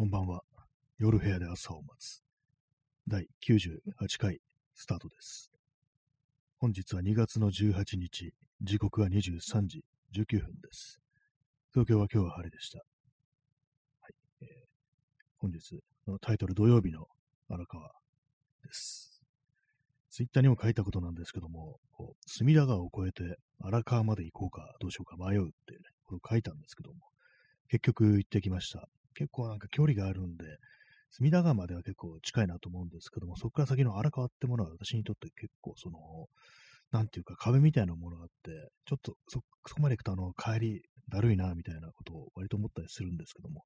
こんばんは。夜部屋で朝を待つ。第98回スタートです。本日は2月の18日、時刻は23時19分です。東京は今日は晴れでした。はい。えー本日のタイトル土曜日の荒川です。ツイッターにも書いたことなんですけども、こう隅田川を越えて荒川まで行こうかどうしようか迷うってね、ことを書いたんですけども、結局行ってきました。結構なんか距離があるんで、隅田川までは結構近いなと思うんですけども、そこから先の荒川ってものは私にとって結構その、なんていうか壁みたいなものがあって、ちょっとそそこまで行くとあの帰りだるいなみたいなことを割と思ったりするんですけども、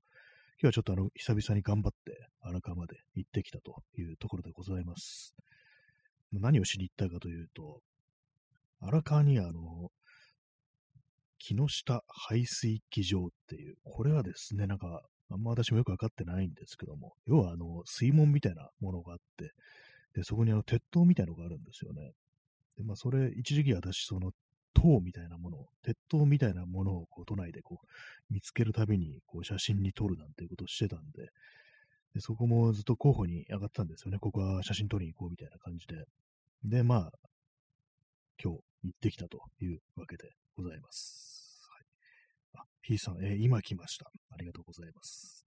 今日はちょっとあの久々に頑張って荒川まで行ってきたというところでございます。何をしに行ったかというと、荒川にあの、木下排水機場っていう、これはですね、なんか、あんま私もよくわかってないんですけども、要はあの、水門みたいなものがあって、で、そこにあの、鉄塔みたいなのがあるんですよね。で、まあ、それ、一時期私、その、塔みたいなものを、鉄塔みたいなものを、こう、都内でこう、見つけるたびに、こう、写真に撮るなんていうことをしてたんで、で、そこもずっと候補に上がったんですよね。ここは写真撮りに行こうみたいな感じで。で、まあ、今日行ってきたというわけでございます。P さん、えー今来ました。ありがとうございます。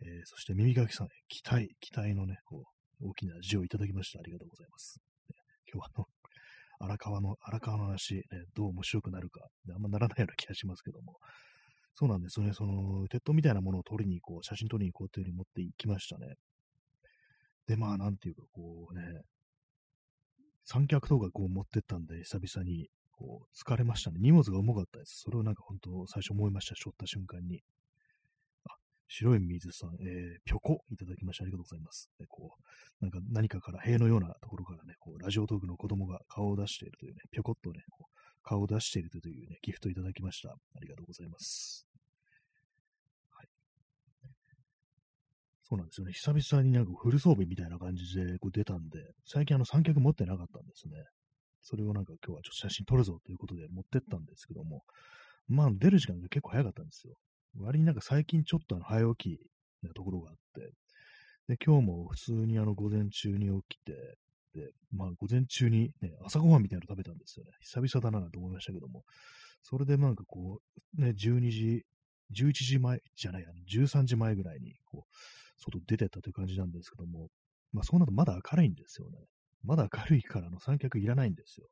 えーそして耳かきさん、期待、期待のね、こう、大きな字をいただきました。ありがとうございます。ね今日はあの、荒川の、荒川の話、ね、どう面白くなるか、ねあんまならないような気がしますけども、そうなんですよね。その、鉄塔みたいなものを撮りに行こう、写真撮りに行こうというふうに持って行きましたね。で、まあ、なんていうか、こうね、三脚とかこう持ってったんで、久々に、こう、疲れましたね。荷物が重かったです。それをなんか本当、最初思いました。背負った瞬間に。あ、白い水さん、えー、ぴょこいただきましてありがとうございます。でこう、なんか何かから、塀のようなところからね、こう、ラジオトークの子供が顔を出しているというね、ぴょこっとね、こう顔を出しているというね、ギフトいただきました。ありがとうございます。はい。そうなんですよね。久々になんかフル装備みたいな感じでこう出たんで、最近あの三脚持ってなかったんですね。それをなんか今日はちょっと写真撮るぞということで持ってったんですけども、まあ出る時間が結構早かったんですよ。割になんか最近ちょっとあの早起きなところがあって、で、今日も普通にあの午前中に起きて、で、まあ午前中にね、朝ごはんみたいなの食べたんですよね。久々だなと思いましたけども、それでなんかこう、ね、12時、11時前じゃない、あの13時前ぐらいに、こう、外出てったという感じなんですけども、まあそうなるとまだ明るいんですよね。まだ明るいからの三脚いらないんですよ。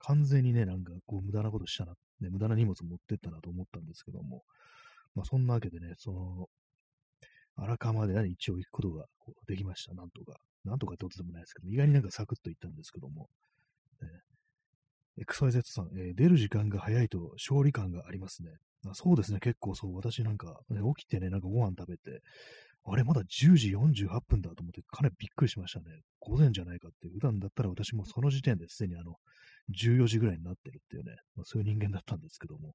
完全にね、なんかこう無駄なことしたな、ね、無駄な荷物持ってったなと思ったんですけども、まあそんなわけでね、その、荒川までね一応行くことができました、なんとか。なんとかってことでもないですけど、意外になんかサクッと行ったんですけども、ね、XYZ さん、えー出る時間が早いと勝利感がありますね。あそうですね、結構そう、私なんか、ね、起きてね、なんかご飯食べて、あれ、まだ10時48分だと思って、かなりびっくりしましたね。午前じゃないかって、普段だったら私もその時点ですでにあの、14時ぐらいになってるっていうね、まあ、そういう人間だったんですけども、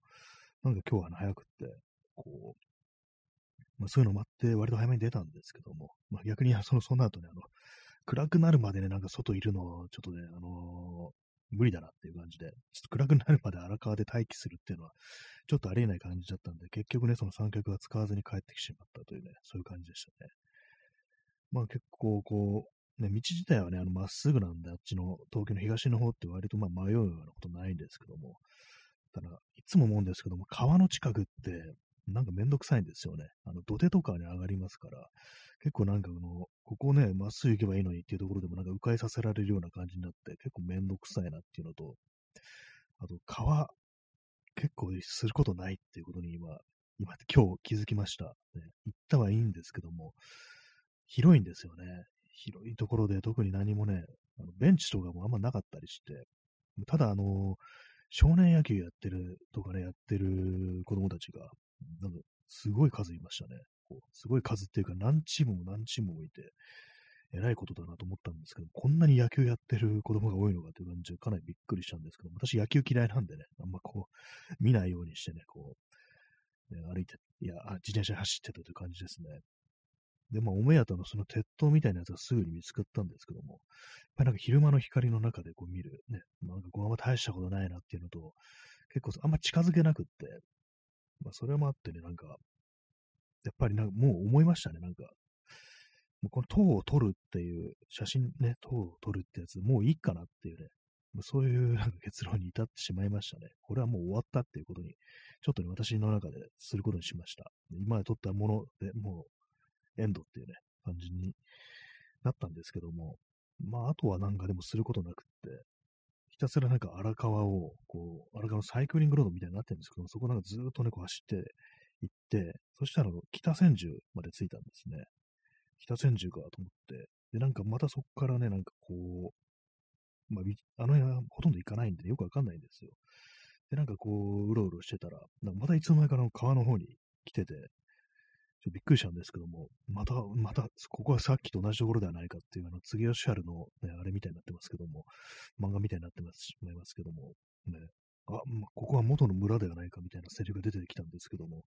なんか今日はあの早くって、こう、まあ、そういうの待って割と早めに出たんですけども、まあ、逆にその、その後ね、あの、暗くなるまでね、なんか外いるの、ちょっとね、あの無理だなっていう感じで、ちょっと暗くなるまで荒川で待機するっていうのは、ちょっとありえない感じだったんで、結局ね、その三脚は使わずに帰ってきてしまったというね、そういう感じでしたね。まあ結構こう、ね、道自体はね、あの、まっすぐなんで、あっちの東京の東の方って割とま迷うようなことないんですけども、ただ、いつも思うんですけども、川の近くって、なんかめんどくさいんですよね。あの、土手とかに上がりますから、結構なんかあの、ここね、まっすぐ行けばいいのにっていうところでもなんか迂回させられるような感じになって、結構めんどくさいなっていうのと、あと、川、結構することないっていうことに今、今、今日気づきました。ね、行ったはいいんですけども、広いんですよね。広いところで特に何もね、あのベンチとかもあんまなかったりして、ただあの、少年野球やってるとかね、やってる子供たちが、なんかすごい数いましたね。こうすごい数っていうか何チームも何チームもいて、えらいことだなと思ったんですけど、こんなに野球やってる子供が多いのかという感じで、かなりびっくりしたんですけど、私野球嫌いなんでね、あんまこう、見ないようにしてね、こう、ね歩いて、いや、自転車走ってたという感じですね。で、まあ、お目当てのその鉄塔みたいなやつがすぐに見つかったんですけども、やっぱりなんか昼間の光の中でこう見る、ね、まあなんかこうあんま大したことないなっていうのと、結構あんま近づけなくって、まあ、それもあってね、なんか、やっぱりなんかもう思いましたね、なんか。もうこの塔を撮るっていう写真ね、塔を撮るってやつ、もういいかなっていうね、そういう結論に至ってしまいましたね。これはもう終わったっていうことに、ちょっとね、私の中ですることにしました。今まで撮ったものでもうエンドっていうね、感じになったんですけども、まあ、あとはなんかでもすることなくって、ひたすらなんか荒川を、こう、荒川のサイクリングロードみたいになってるんですけど、そこなんかずっとね、こう走って行って、そしたら北千住まで着いたんですね。北千住かと思って、で、なんかまたそこからね、なんかこう、まあ、あの辺はほとんど行かないんで、よくわかんないんですよ。で、なんかこう、うろうろしてたら、なんかまたいつの間にかの川の方に来てて、ちょっとびっくりしたんですけども、また、また、ここはさっきと同じところではないかっていう、あの、次吉春の、ね、あれみたいになってますけども、漫画みたいになってますしまいますけども、ね、あ、まここは元の村ではないかみたいなセリフが出てきたんですけども、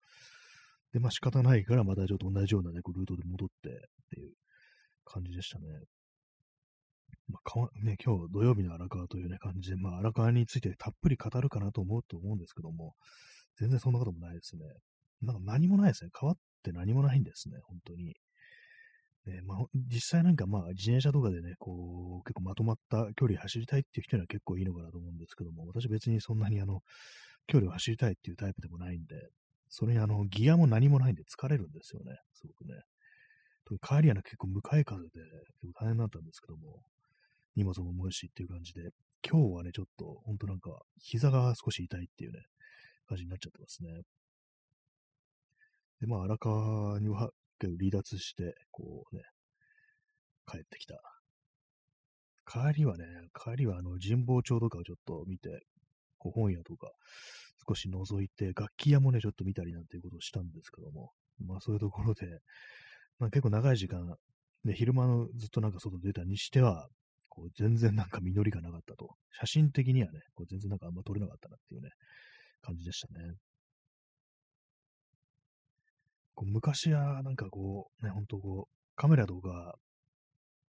で、まあ仕方ないから、またちょっと同じようなね、こうルートで戻ってっていう感じでしたね。まあ、かわね、今日土曜日の荒川というね、感じで、まあ荒川についてたっぷり語るかなと思うと思うんですけども、全然そんなこともないですね。なんか何もないですね。川っって何もないんですね、本当に。ねまあ、実際なんかまあ自転車とかでね、こう、結構まとまった距離走りたいっていう人には結構いいのかなと思うんですけども、私別にそんなにあの、距離を走りたいっていうタイプでもないんで、それにあの、ギアも何もないんで疲れるんですよね、すごくね。帰りはね、結構向かい風で、結構大変だったんですけども、荷物も重いしっていう感じで、今日はね、ちょっと、ほんとなんか、膝が少し痛いっていうね、感じになっちゃってますね。で、まあ、荒川には離脱して、こうね、帰ってきた。帰りはね、帰りはあの神保町とかをちょっと見て、こう本屋とか少し覗いて、楽器屋もね、ちょっと見たりなんていうことをしたんですけども、まあそういうところで、まあ結構長い時間、ね、昼間のずっとなんか外出たにしては、こう全然なんか実りがなかったと。写真的にはね、こう全然なんかあんま撮れなかったなっていうね、感じでしたね。こう昔はなんかこう、ね、ほんとこう、カメラとか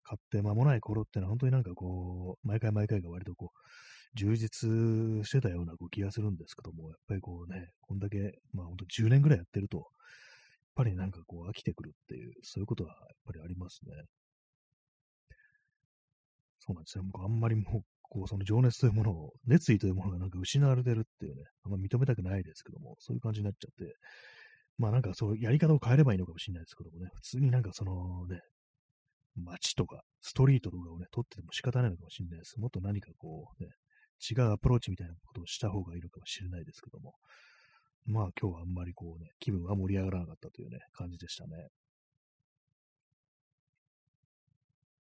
買って間もない頃ってのは本当になんかこう、毎回毎回が割とこう、充実してたようなこう気がするんですけども、やっぱりこうね、こんだけ、まあ本当10年ぐらいやってると、やっぱりなんかこう飽きてくるっていう、そういうことはやっぱりありますね。そうなんですね。僕あんまりもう、こう、その情熱というものを、熱意というものがなんか失われてるっていうね、あんま認めたくないですけども、そういう感じになっちゃって、まあなんかそうやり方を変えればいいのかもしれないですけどもね、普通になんかそのね、街とかストリートとかをね、撮ってても仕方ないのかもしれないです。もっと何かこうね、違うアプローチみたいなことをした方がいいのかもしれないですけども、まあ今日はあんまりこうね、気分は盛り上がらなかったというね、感じでしたね。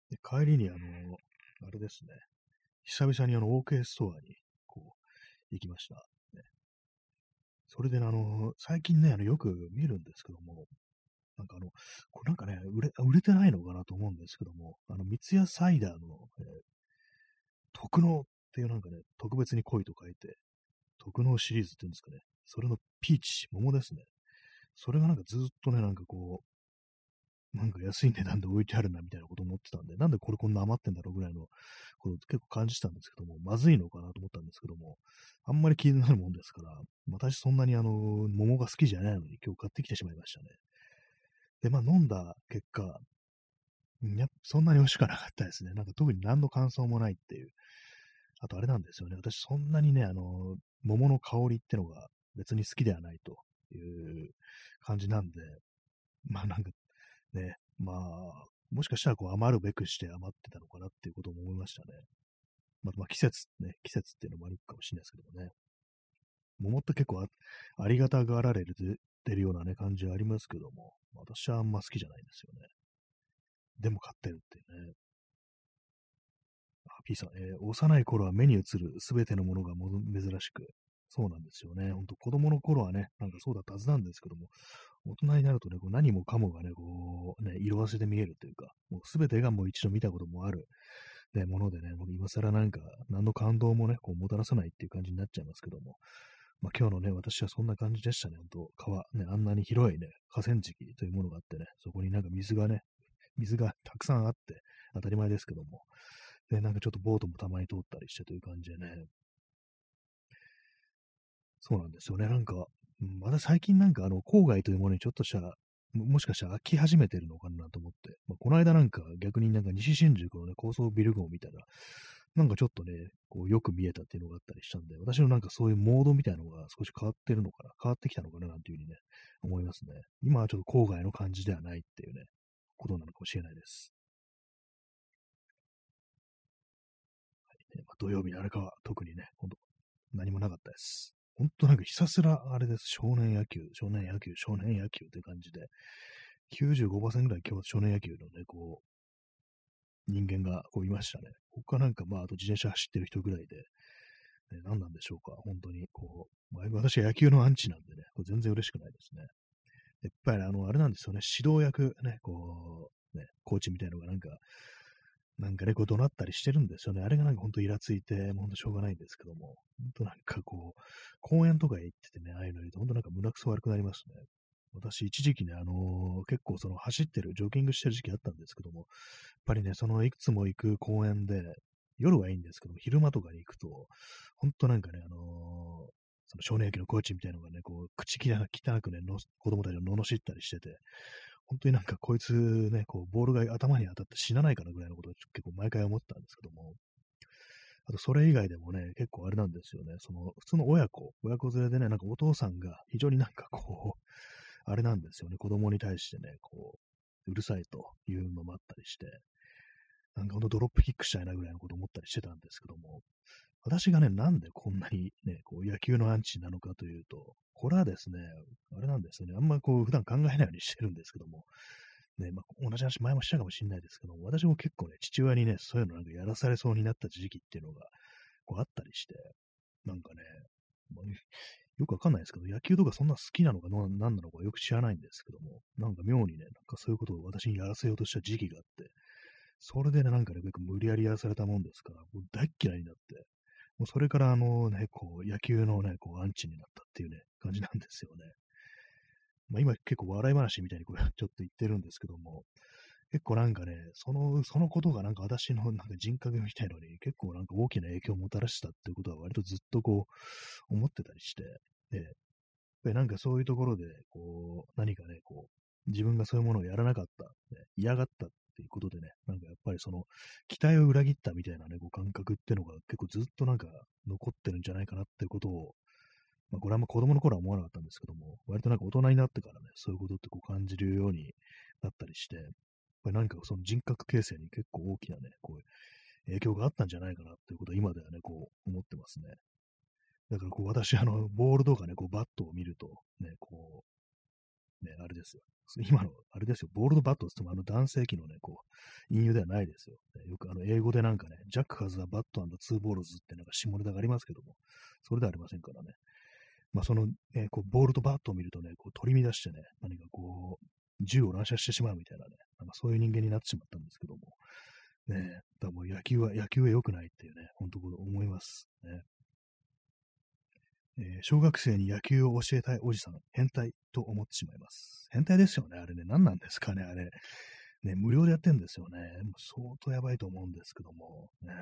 で帰りにあの、あれですね、久々にあの OK ストアにこう行きました。それで、ね、あの、最近ね、あの、よく見るんですけども、なんかあの、これなんかね、売れ、売れてないのかなと思うんですけども、あの、三ツ矢サイダーの、えー、特納っていうなんかね、特別に濃いと書いて、特納シリーズっていうんですかね、それのピーチ、桃ですね。それがなんかずっとね、なんかこう、なんか安い値段で置いてあるなみたいなこと思ってたんで、なんでこれこんな余ってんだろうぐらいのこと結構感じたんですけども、まずいのかなと思ったんですけども、あんまり気になるもんですから、私そんなにあの、桃が好きじゃないのに今日買ってきてしまいましたね。で、まあ飲んだ結果、やそんなに美味しくなかったですね。なんか特に何の感想もないっていう。あとあれなんですよね。私そんなにね、あの、桃の香りってのが別に好きではないという感じなんで、まあなんかね、まあ、もしかしたらこう余るべくして余ってたのかなっていうことも思いましたね。まあ、まあ、季節ね、季節っていうのもあるかもしれないですけどもね。桃って結構ありがたがられてるようなね、感じはありますけども、私はあんま好きじゃないんですよね。でも買ってるっていうね。あ、P さん、えー、幼い頃は目に映るすべてのものが珍しく、そうなんですよね。ほんと子供の頃はね、なんかそうだったはずなんですけども、大人になるとね、こう何もかもがね、こう、ね、色あせで見えるというか、もうすべてがもう一度見たこともある、ね、ものでね、もう今更なんか、何の感動もね、こうもたらさないっていう感じになっちゃいますけども、まあ今日のね、私はそんな感じでしたね、本当川、ね、あんなに広いね、河川敷というものがあってね、そこになんか水がね、水がたくさんあって、当たり前ですけども、で、なんかちょっとボートもたまに通ったりしてという感じでね、そうなんですよね、なんか、まだ最近なんかあの郊外というものにちょっとしたもしかしたら飽き始めてるのかなと思って、まあ、この間なんか逆になんか西新宿のね、高層ビル群を見たら、なんかちょっとね、こうよく見えたっていうのがあったりしたんで、私のなんかそういうモードみたいなのが少し変わってるのかな、変わってきたのかななんていうふうにね、思いますね。今はちょっと郊外の感じではないっていうね、ことなのかもしれないです。はいねまあ、土曜日のあれかは特にね、本当何もなかったです。本当なんかひたすらあれです。少年野球、少年野球、少年野球って感じで、95%ぐらい今日少年野球のね、こう、人間がこういましたね。他なんかまあ、あと自転車走ってる人ぐらいで、ね、何なんでしょうか。本当に、こう、まあ、私は野球のアンチなんでね、これ全然嬉しくないですね。やっぱりあの、あれなんですよね、指導役、ね、こう、ね、コーチみたいなのがなんか、なんかね、こう怒鳴ったりしてるんですよね。あれがなんかほんとイラついて、もうほんとしょうがないんですけども、ほんとなんかこう、公園とか行っててね、ああいうの言うと、ほんとなんか胸くそ悪くなりますね。私、一時期ね、あのー、結構その走ってる、ジョギングしてる時期あったんですけども、やっぱりね、そのいくつも行く公園で、夜はいいんですけども、昼間とかに行くと、ほんとなんかね、あのー、その少年野球のコーチみたいなのがね、こう、口汚くね、子供たちを罵ったりしてて、本当になんかこいつね、こう、ボールが頭に当たって死なないかなぐらいのことを結構毎回思ったんですけども、あとそれ以外でもね、結構あれなんですよね、その、普通の親子、親子連れでね、なんかお父さんが非常になんかこう、あれなんですよね、子供に対してね、こう、うるさいというのもあったりして、なんかほんとドロップキックしたいなぐらいのこと思ったりしてたんですけども、私がね、なんでこんなにね、こう野球のアンチなのかというと、これはですね、あれなんですよね、あんまこう普段考えないようにしてるんですけども、ね、まあ、同じ話前もしたかもしれないですけども、私も結構ね、父親にね、そういうのなんかやらされそうになった時期っていうのが、こうあったりして、なんかね、まあ、よくわかんないですけど、野球とかそんな好きなのか何なのかよく知らないんですけども、なんか妙にね、なんかそういうことを私にやらせようとした時期があって、それでね、なんかね、結構無理やりやらされたもんですから、もう大嫌いになって、もうそれからあのね、こう、野球のね、こう、アンチになったっていうね、感じなんですよね。まあ今結構笑い話みたいにこれちょっと言ってるんですけども、結構なんかね、その、そのことがなんか私のなんか人格みたいのに結構なんか大きな影響をもたらしたっていうことは割とずっとこう思ってたりして、で、やっぱりなんかそういうところで、こう、何かね、こう、自分がそういうものをやらなかった、嫌がったっていうことでね、なんかやっぱりその、期待を裏切ったみたいなね、こう感覚っていうのが結構ずっとなんか残ってるんじゃないかなっていうことを、まあこれはあんま子供の頃は思わなかったんですけども、割となんか大人になってからね、そういうことってこう感じるようになったりして、やっぱり何かその人格形成に結構大きなね、こういう影響があったんじゃないかなっていうことを今ではね、こう思ってますね。だからこう私、あの、ボールとかね、こうバットを見ると、ね、こう、ね、あれですよ。今の、あれですよ、ボールドバットって言っても、あの男性器のね、こう、隠喩ではないですよ。よくあの、英語でなんかね、 Jack has a bat two balls ってなんか下ネタがありますけども、それではありませんからね。まあ、その、ね、こう、ボールとバットを見るとね、こう、取り乱してね、何かこう、銃を乱射してしまうみたいなね、なんかそういう人間になってしまったんですけども、ね、だからもう野球は、野球は良くないっていうね、本当思います。ね。えー、小学生に野球を教えたいおじさん、変態と思ってしまいます。変態ですよね、あれね。何なんですかね、あれ。ね、無料でやってんですよね。もう相当やばいと思うんですけども、ね、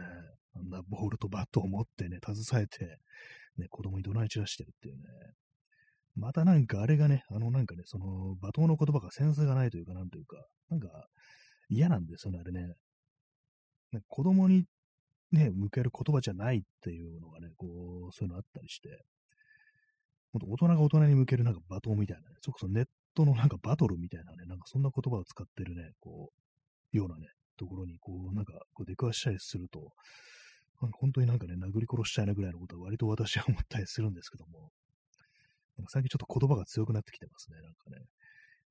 あんなボールとバットを持ってね、携えて、ね、子供に怒鳴り散らしてるっていうね。またなんかあれがね、あのなんかね、その罵倒の言葉がセンスがないというか、なんというか、なんか嫌なんですよね、あれね。ね子供にね、向ける言葉じゃないっていうのがね、こう、そういうのあったりして、本当大人が大人に向けるなんか罵倒みたいなね、そこそネットのなんかバトルみたいなね、なんかそんな言葉を使ってるね、こう、ようなね、ところに、こう、なんか、こう出くわしたりすると、本当になんかね、殴り殺したいなぐらいのことは割と私は思ったりするんですけども、なんか最近ちょっと言葉が強くなってきてますね、なんかね。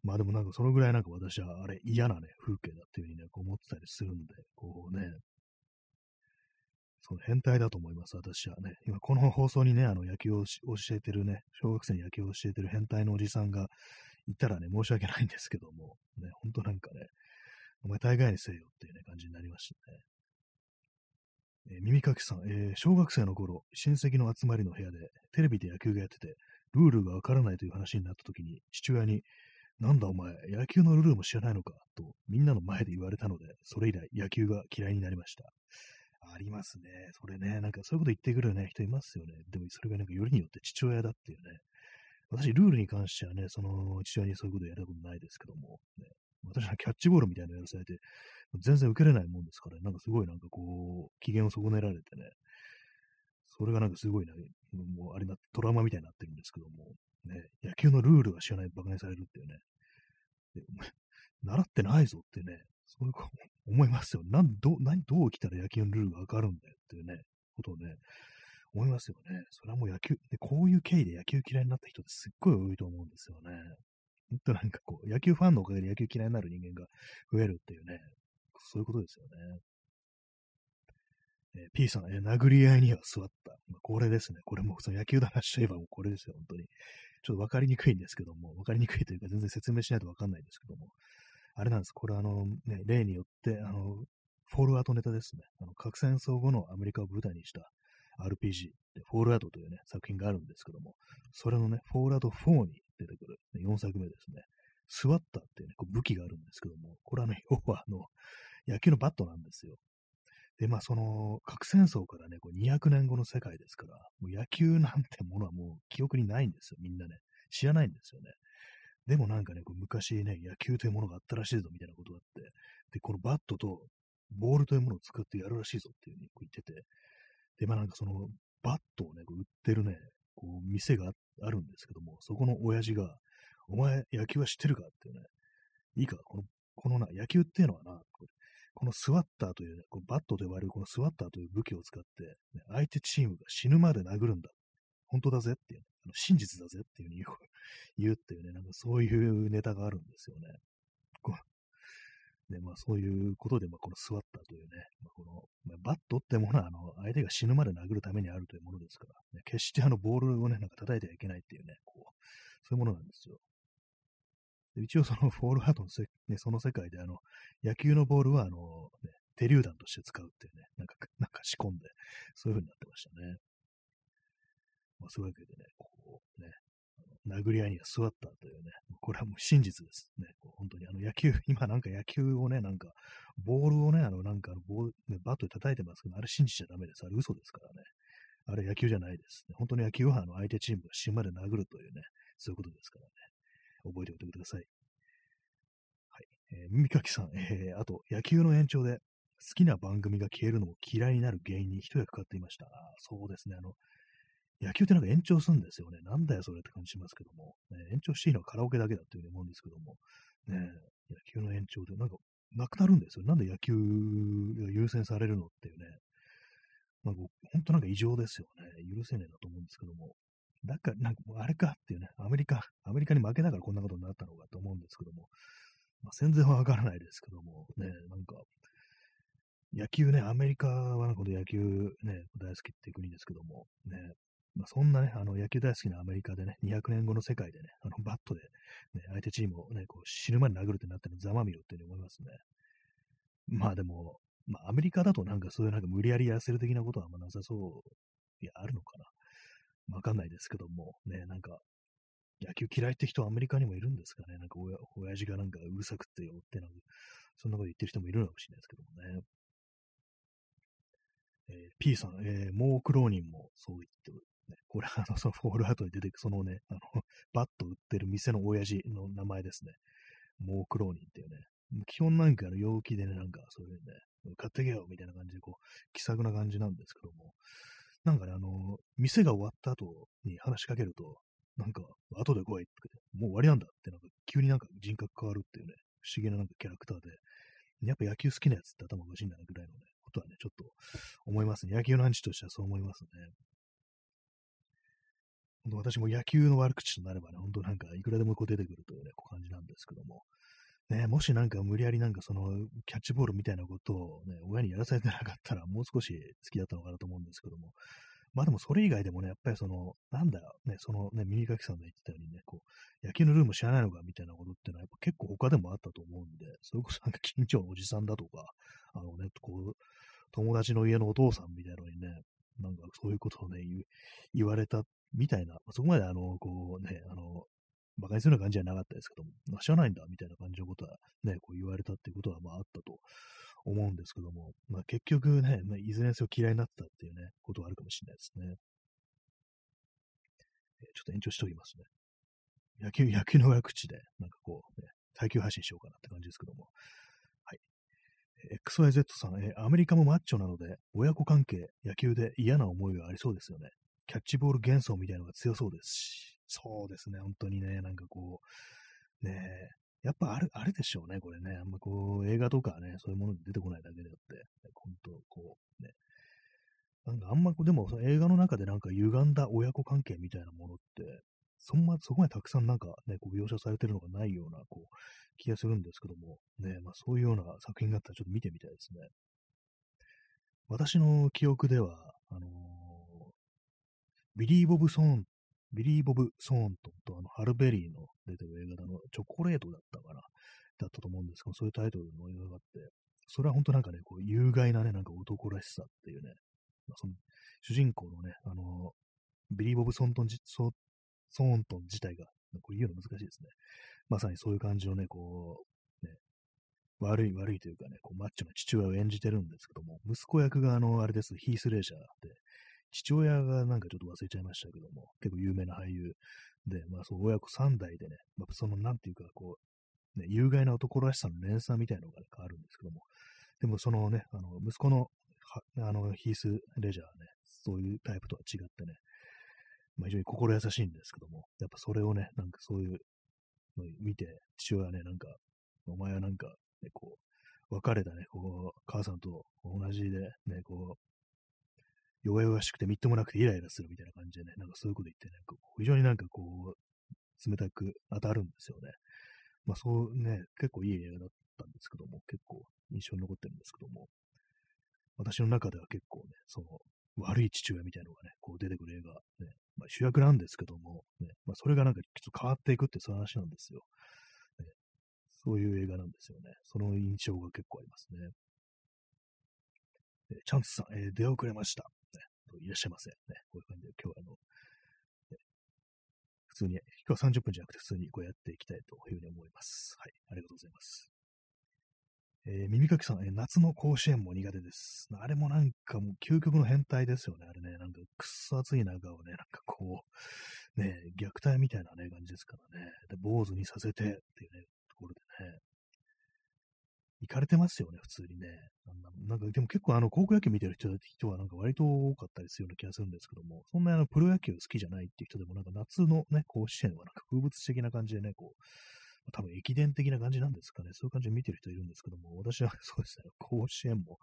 まあでもなんかそのぐらいなんか私はあれ嫌なね、風景だっていうふうにね、こう思ってたりするんで、こうね、その変態だと思います、私はね。今、この放送にね、あの、野球を教えてるね、小学生に野球を教えてる変態のおじさんがいたらね、申し訳ないんですけども、ね、ほんとなんかね、お前大概にせよっていうね、感じになりましたね。えー、耳かきさん、えー、小学生の頃、親戚の集まりの部屋で、テレビで野球がやってて、ルールがわからないという話になった時に、父親に、なんだお前、野球のルールも知らないのかと、みんなの前で言われたので、それ以来野球が嫌いになりました。ありますね。それね、なんかそういうこと言ってくるね、人いますよね。でもそれがなんかよりによって父親だっていうね、私、ルールに関してはね、その、父親にそういうことやったことないですけども、ね、私はキャッチボールみたいなのやらされて、全然受けれないもんですから、ね、なんかすごいなんかこう、機嫌を損ねられてね、それがなんかすごいね、もうあれな、トラウマみたいになってるんですけども、ね、野球のルールが知らない馬鹿にされるっていうね、習ってないぞってね、そういう思いますよ。なんど何どう来たら野球のルールがわかるんだよっていうね、ことをね、思いますよね。それはもう野球、でこういう経緯で野球嫌いになった人ってすっごい多いと思うんですよね。ほんとなんかこう、野球ファンのおかげで野球嫌いになる人間が増えるっていうね、そういうことですよね。えー、P さん、えー、殴り合いには座った。まあ、これですね。これもその野球の話といえばもうこれですよ、本当に。ちょっとわかりにくいんですけども、わかりにくいというか全然説明しないとわかんないんですけども、あれなんです。これあの、ね、例によって、あの、フォールアウトネタですね。あの、核戦争後のアメリカを舞台にした RPG で、フォールアウトというね、作品があるんですけども、それのね、フォールアウト4に出てくる、ね、4作目ですね。スワッタっていうね、こう武器があるんですけども、これはね、要はあの、野球のバットなんですよ。で、まあ、その、核戦争からね、こう200年後の世界ですから、もう野球なんてものはもう記憶にないんですよ、みんなね。知らないんですよね。でもなんかね、こう昔ね、野球というものがあったらしいぞ、みたいなことがあって、で、このバットとボールというものを作ってやるらしいぞっていうふうに言ってて、で、まあなんかその、バットをね、こう売ってるね、こう、店があるんですけども、そこの親父が、お前、野球は知ってるか？っていうね、いいか、この、このな、野球っていうのはな、このスワッターという、ね、こうバットと呼ばれるこのスワッターという武器を使って、ね、相手チームが死ぬまで殴るんだ。本当だぜっていう、あの真実だぜっていうふうに言うっていうね、なんかそういうネタがあるんですよね。こうねまあ、そういうことで、まあ、このスワッターというね、まあ、この、まあ、バットってものはあの相手が死ぬまで殴るためにあるというものですから、ね、決してあのボールをね、なんか叩いてはいけないっていうね、こうそういうものなんですよ。で一応そのフォールアウトのせ、ね、その世界であの、野球のボールはあの、ね、手榴弾として使うっていうね、なんか、なんか仕込んで、そういう風になってましたね。まあ、そういうわけでね、こうね、殴り合いには座ったというね、これはもう真実ですね。こう本当にあの野球、今なんか野球をね、なんか、ボールをね、あのなんかボール、ね、バットで叩いてますけど、あれ信じちゃダメです。あれ嘘ですからね。あれ野球じゃないです、ね。本当に野球はあの相手チームが死ぬまで殴るというね、そういうことですからね。覚えておいてください。はい。えー、耳かきさん、えー、あと、野球の延長で好きな番組が消えるのも嫌いになる原因に一役買っていました。そうですね。あの、野球ってなんか延長するんですよね。なんだよ、それって感じしますけども。ね、延長していいのはカラオケだけだっていうふうに思うんですけども。ね、野球の延長でなんか、なくなるんですよ。なんで野球が優先されるのっていうね。まあ、本当なんか異常ですよね。許せねえなと思うんですけども。だから、なんかあれかっていうね、アメリカ、アメリカに負けながらこんなことになったのかと思うんですけども、まあ、全然わからないですけども、ね、なんか、野球ね、アメリカはなんか野球ね、大好きっていう国ですけども、ね、まあ、そんなね、あの野球大好きなアメリカでね、200年後の世界でね、あのバットで、ね、相手チームをね、こう死ぬまで殴るってなってるのざまみろっていうふうに思いますね。まあでも、まあアメリカだとなんかそういうなんか無理やり痩せる的なことはあんまなさそう、いや、あるのかな。わかんないですけども、ね、なんか、野球嫌いって人はアメリカにもいるんですかね。なんか親、親父がなんかうるさくってよってなんか、そんなこと言ってる人もいるのかもしれないですけどもね。えー、P さん、えー、モークローニンもそう言って。これ、あの、そのフォールアウトに出てくそのね、あの、バット売ってる店の親父の名前ですね。モークローニンっていうね。基本なんかあの陽気でね、なんかそういうね、買ってけよみたいな感じで、こう、気さくな感じなんですけども、なんかね、あの、店が終わった後に話しかけると、なんか、後で来いってもう終わりなんだって、なんか急になんか人格変わるっていうね、不思議ななんかキャラクターで、やっぱ野球好きなやつって頭おかしいんだなぐらいのね、ことはね、ちょっと思いますね。野球の話としてはそう思いますね。本当私も野球の悪口となればね、本当なんかいくらでもこう出てくるというね、こう感じなんですけども、ね、もしなんか無理やりなんかそのキャッチボールみたいなことをね、親にやらされてなかったらもう少し好きだったのかなと思うんですけども、まあでもそれ以外でもね、やっぱりその、なんだよ、ね、そのね、耳かきさんが言ってたようにね、こう、野球のルーム知らないのかみたいなことってのは、やっぱ結構他でもあったと思うんで、それこそなんか緊張のおじさんだとか、あのね、こう、友達の家のお父さんみたいなのにね、なんかそういうことをね、言われたみたいな、そこまであの、こうね、あの、馬鹿にするような感じじゃなかったですけども、まあ、知らないんだみたいな感じのことはね、こう言われたっていうことはまああったと思うんですけども、まあ、結局ね、まあ、いずれにせよ嫌いになったっていうね、ことはあるかもしれないですね。えちょっと延長しておきますね。野球、野球の親口で、なんかこう、ね、耐久配信しようかなって感じですけども。はい。XYZ さん、えアメリカもマッチョなので、親子関係、野球で嫌な思いがありそうですよね。キャッチボール幻想みたいなのが強そうですし、そうですね、本当にね、なんかこう、ねやっぱある、あれでしょうね、これね。あんまこう、映画とかね、そういうものに出てこないだけであって、本当こう、ね。なんかあんま、でも映画の中でなんか歪んだ親子関係みたいなものって、そんま、そこまでたくさんなんかね、こう描写されてるのがないような、こう、気がするんですけども、ね、まあそういうような作品があったらちょっと見てみたいですね。私の記憶では、あのー、ビリー・ボブ・ソーン、ビリー・ボブ・ソーントンとあのハル・ベリーの出てる映画のチョコレートだったかな、だったと思うんですけど、そういうタイトルの映画があって、それは本当なんかね、こう、有害なね、なんか男らしさっていうね、まあ、その主人公のね、あの、ビリー・ボブ・ソーントンソソーントン自体が、これ言うの難しいですね。まさにそういう感じのね、こう、ね、悪い悪いというかね、こうマッチョな父親を演じてるんですけども、息子役があの、あれです、ヒース・レジャーで、父親がなんかちょっと忘れちゃいましたけども、結構有名な俳優で、まあそう、親子3代でね、まあ、その、なんていうか、こう、ね、有害な男らしさの連鎖みたいなのが、ね、あるんですけども、でもそのね、あの、息子の、あの、ヒース・レジャーね、そういうタイプとは違ってね、まあ、非常に心優しいんですけども、やっぱそれをね、なんかそういうのを見て、父親はね、なんか、お前はなんか、ね、こう、別れたね、こう、母さんと同じで、ね、こう、弱々しくてみっともなくてイライラするみたいな感じでね、なんかそういうこと言ってね、非常になんかこう、冷たく当たるんですよね。まあそうね、結構いい映画だったんですけども、結構印象に残ってるんですけども、私の中では結構ね、その、悪い父親みたいなのがね、こう出てくる映画、ね、まあ、主役なんですけども、ね、まあ、それがなんかちょっと変わっていくってそういう話なんですよ、ね。そういう映画なんですよね。その印象が結構ありますね。チャンスさん、えー、出遅れました。いらっしゃいませ。ね、こういう感じで今日はあの、ね、普通に、今日は30分じゃなくて普通にこうやっていきたいというふうに思います。はい、ありがとうございます。えー、耳かきさん、えー、夏の甲子園も苦手です。あれもなんかもう究極の変態ですよね。あれね、なんかくっそ暑い中をね、なんかこう、ね、虐待みたいなね、感じですからね。で、坊主にさせてっていうね、ところでね。行かれてますよね、普通にね。なんか、でも結構あの、高校野球見てる人人はなんか割と多かったりするような気がするんですけども、そんなあの、プロ野球好きじゃないっていう人でもなんか夏のね、甲子園はなんか風物詩的な感じでね、こう、多分駅伝的な感じなんですかね。そういう感じで見てる人いるんですけども、私は そうですね、甲子園も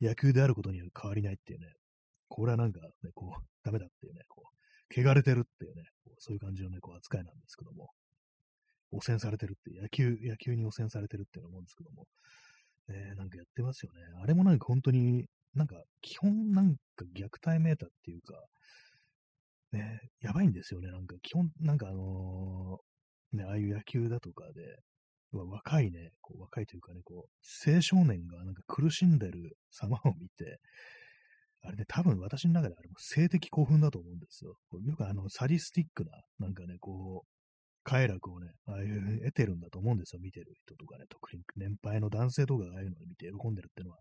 野球であることには変わりないっていうね、これはなんかね、こう、ダメだっていうね、こう、汚れてるっていうね、うそういう感じのね、こう、扱いなんですけども、汚染されてるって、野球、野球に汚染されてるっていうの思うんですけども、ね、なんかやってますよね。あれもなんか本当に、なんか基本なんか虐待メーターっていうか、ね、やばいんですよね。なんか基本、なんかあのね、ああいう野球だとかで、若いね、こう若いというかね、こう、青少年がなんか苦しんでる様を見て、あれね、多分私の中であれも性的興奮だと思うんですよ。よくあの、サディスティックな、なんかね、こう、快楽をね、ああいう得てるんだと思うんですよ、見てる人とかね、特に年配の男性とかがああいうのを見て喜んでるっていうのは、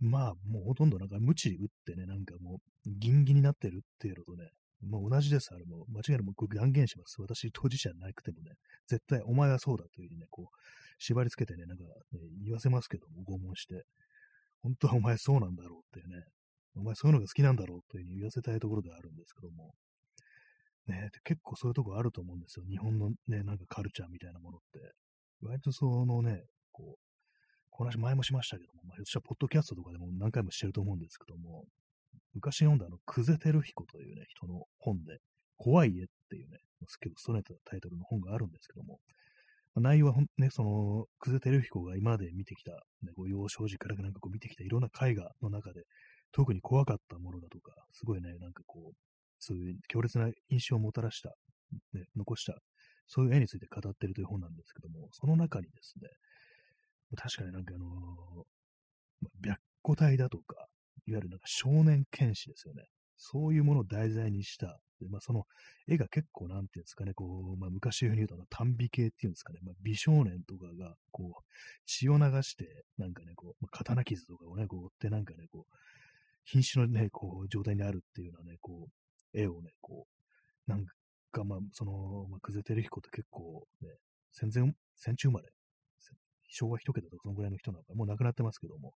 まあ、もうほとんどなんか無知打ってね、なんかもう、ギンギンになってるっていうのとね、もう同じです、あれも。間違いなくこれ断言します。私、当事者なくてもね、絶対お前はそうだというふうにね、こう、縛り付けてね、なんか、ね、言わせますけども、拷問して。本当はお前そうなんだろうっていうね、お前そういうのが好きなんだろうというふうに言わせたいところではあるんですけども、ね、結構そういうとこあると思うんですよ。日本のね、なんかカルチャーみたいなものって。割とそのね、こう、この話前もしましたけども、まあ、ひょっとしたらポッドキャストとかでも何回もしてると思うんですけども、昔読んだあの、久世照彦というね、人の本で、怖い家っていうね、結構ストレートなタイトルの本があるんですけども、まあ内容はね、その、久世照彦が今まで見てきた、ね、こう幼少時からなんかこう見てきたいろんな絵画の中で、特に怖かったものだとか、すごいね、なんかこう、そういう強烈な印象をもたらした、ね、残した、そういう絵について語ってるという本なんですけども、その中にですね、確かになんかあのー、白虎隊だとか、いわゆるなんか少年剣士ですよね。そういうものを題材にした、でまあ、その絵が結構なんていうんですかね、こう、まあ、昔風に言うと短美系っていうんですかね、まあ、美少年とかが、こう、血を流して、なんかね、こう、まあ、刀傷とかをね、こう、追ってなんかね、こう、瀕死のね、こう、状態にあるっていうようなね、こう、絵をね、こう、なんが、まあ、その、まあ、久世照彦って結構、ね、戦前、戦中まれ、昭和一桁とかそのぐらいの人なんか、もう亡くなってますけども、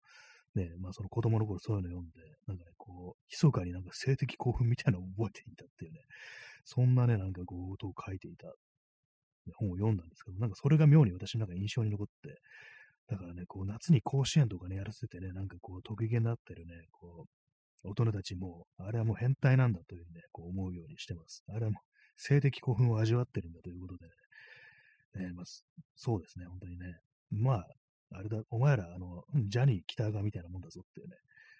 ね、まあその子供の頃そういうの読んで、なんかね、こう、密かになんか性的興奮みたいなのを覚えていたっていうね、そんなね、なんかこう、ことを書いていた、本を読んだんですけど、なんかそれが妙に私の中印象に残って、だからね、こう、夏に甲子園とかね、やらせてね、なんかこう、得意げになってるね、こう、大人たちも、あれはもう変態なんだというね、こう思うようにしてます。あれはもう、性的興奮を味わってるんだということでね、ねまあ、そうですね、本当にね。まあ、あれだ、お前ら、あの、ジャニー北川みたいなもんだぞっていうね、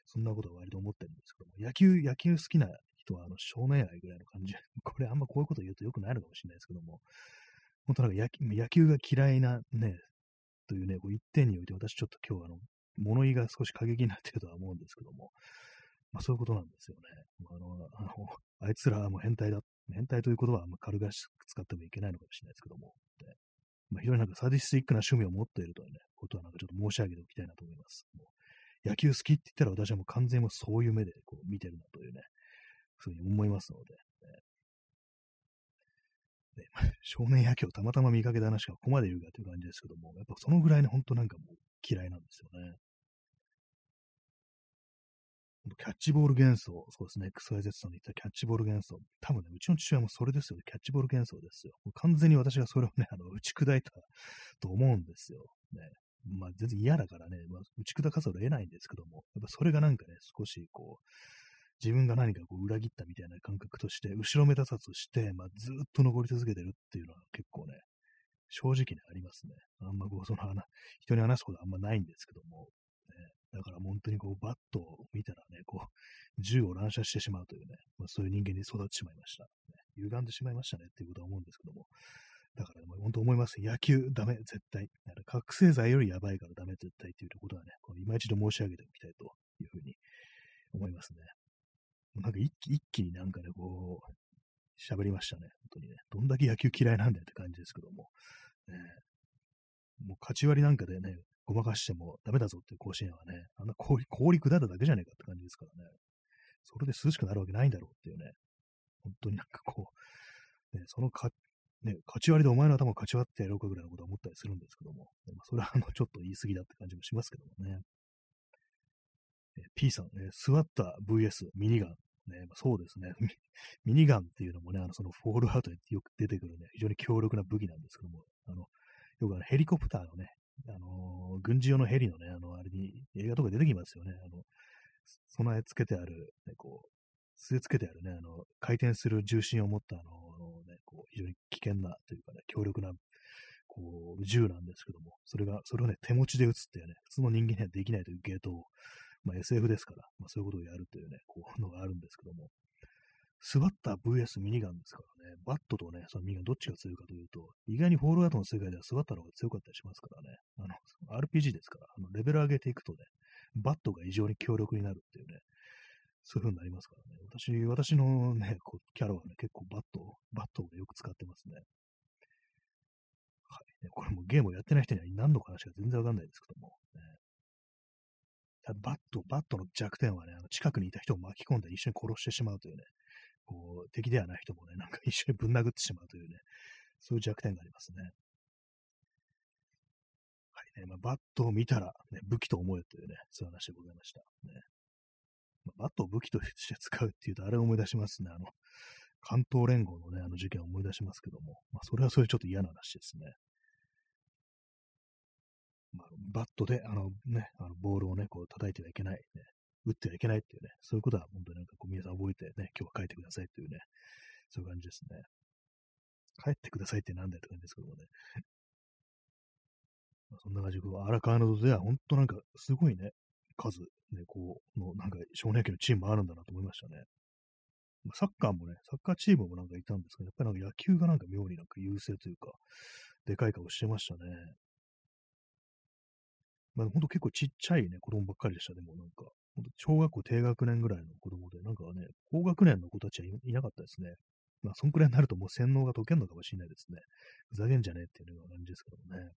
そんなことを割と思ってるんですけども、野球、野球好きな人は、あの、少年愛ぐらいの感じ。これあんまこういうこと言うと良くないのかもしれないですけども、本当なんか野球が嫌いなね、というね、こう一点において私ちょっと今日あの、物言いが少し過激になってるとは思うんですけども、まあそういうことなんですよね。あの、あの あいつらはもう変態だ。変態という言葉はあ軽々しく使ってもいけないのかもしれないですけども、ね、まあ、非常になんかサディスティックな趣味を持っているというね、ことはなんかちょっと申し上げておきたいなと思います。もう野球好きって言ったら私はもう完全にもそういう目でこう見てるなというね、そういうふうに思いますので、ね、少年野球をたまたま見かけた話がここまでいるかという感じですけども、やっぱそのぐらいね、ほんとなんかもう嫌いなんですよね。キャッチボール幻想、そうですね、XYZ さんの言ったキャッチボール幻想、多分ね、うちの父親もそれですよね、キャッチボール幻想ですよ。もう完全に私がそれをね、あの打ち砕いたと思うんですよ。ね、まあ全然嫌だからね、まあ、打ち砕かざるを得ないんですけども、やっぱそれがなんかね、少しこう、自分が何かこう裏切ったみたいな感覚として、後ろめたさとして、まあ、ずっと登り続けてるっていうのは結構ね、正直にありますね。あんまこう、その話、人に話すことはあんまないんですけども、だから本当にこう、バットを見たらね、こう、銃を乱射してしまうというね、まあ、そういう人間に育ってしまいました。ね、歪んでしまいましたねっていうことは思うんですけども、だから、ね、本当思います。野球ダメ、絶対。覚醒剤よりやばいからダメ、絶対っていうことはね、この今一度申し上げておきたいというふうに思いますね。なんか一気一気になんかね、こう、喋りましたね。本当にね。どんだけ野球嫌いなんだよって感じですけども。ね、もう勝ち割りなんかでね、ごまかしてもダメだぞっていう甲子園はね、あんな氷氷砕いただけじゃねえかって感じですからね。それで涼しくなるわけないんだろうっていうね。本当になんかこう、ね、そのか、ね、勝ち割りでお前の頭を勝ち割ってやろうかぐらいのことは思ったりするんですけども、まあ、それはあのちょっと言い過ぎだって感じもしますけどもね。P さん、え座った VS ミニガン。ね、まあ、そうですね。ミニガンっていうのもね、あの、そのフォールアウトでよく出てくるね、非常に強力な武器なんですけども、あの、よくあのヘリコプターのね、あの、軍事用のヘリのね、あの、あれに、映画とか出てきますよね。あの、備え付けてある、ね、こう、据え付けてあるね、あの、回転する重心を持った、あの、ね、こう、非常に危険なというかね、強力な、こう、銃なんですけども、それが、それをね、手持ちで撃つっていうね、普通の人間にはできないというゲートを、まあ、SF ですから、まあ、そういうことをやるというね、こう、のがあるんですけども、スワッター VS ミニガンですからね、バットとね、その Minigun どっちが強いかというと、意外に Fallout の世界では Swatter の方が強かったりしますからね、あの、RPG ですから、あのレベル上げていくとね、バットが異常に強力になるっていうね、そういう風になりますからね。私、私のね、こうキャラはね、結構バット、バットをよく使ってますね。はい。これもゲームをやってない人には何の話か全然わかんないですけども、ね、バット、バットの弱点はね、あの近くにいた人を巻き込んで一緒に殺してしまうというね、こう、敵ではない人もね、なんか一緒にぶん殴ってしまうというね、そういう弱点がありますね。はいね、まあ、バットを見たら、ね、武器と思えというね、そういう話でございました。ねまあ、バットを武器として使うっていうと、あれを思い出しますね。あの、関東連合のね、あの事件を思い出しますけども、まあ、それはそれちょっと嫌な話ですね。まあ、バットで、あのね、あのボールをね、こう叩いてはいけない、ね、打ってはいけないっていうね、そういうことは本当になんかこう皆さん覚えてね、今日は帰ってくださいっていうね、そういう感じですね。帰ってくださいってなんだよって感じですけどもね。ま、そんな感じで、荒川のでは本当なんかすごいね、数、ね、こう、のなんか少年野球のチームもあるんだなと思いましたね。サッカーもね、サッカーチームもなんかいたんですけど、やっぱりなんか野球がなんか妙になんか優勢というか、でかい顔してましたね。まあ、ほんと結構ちっちゃいね、子供ばっかりでした、でもなんか、小学校低学年ぐらいの子供で、なんかね、高学年の子たちはいなかったですね。まあ、そんくらいになるともう洗脳が解けるのかもしれないですね。ふざけんじゃねえっていうような感じですけどね。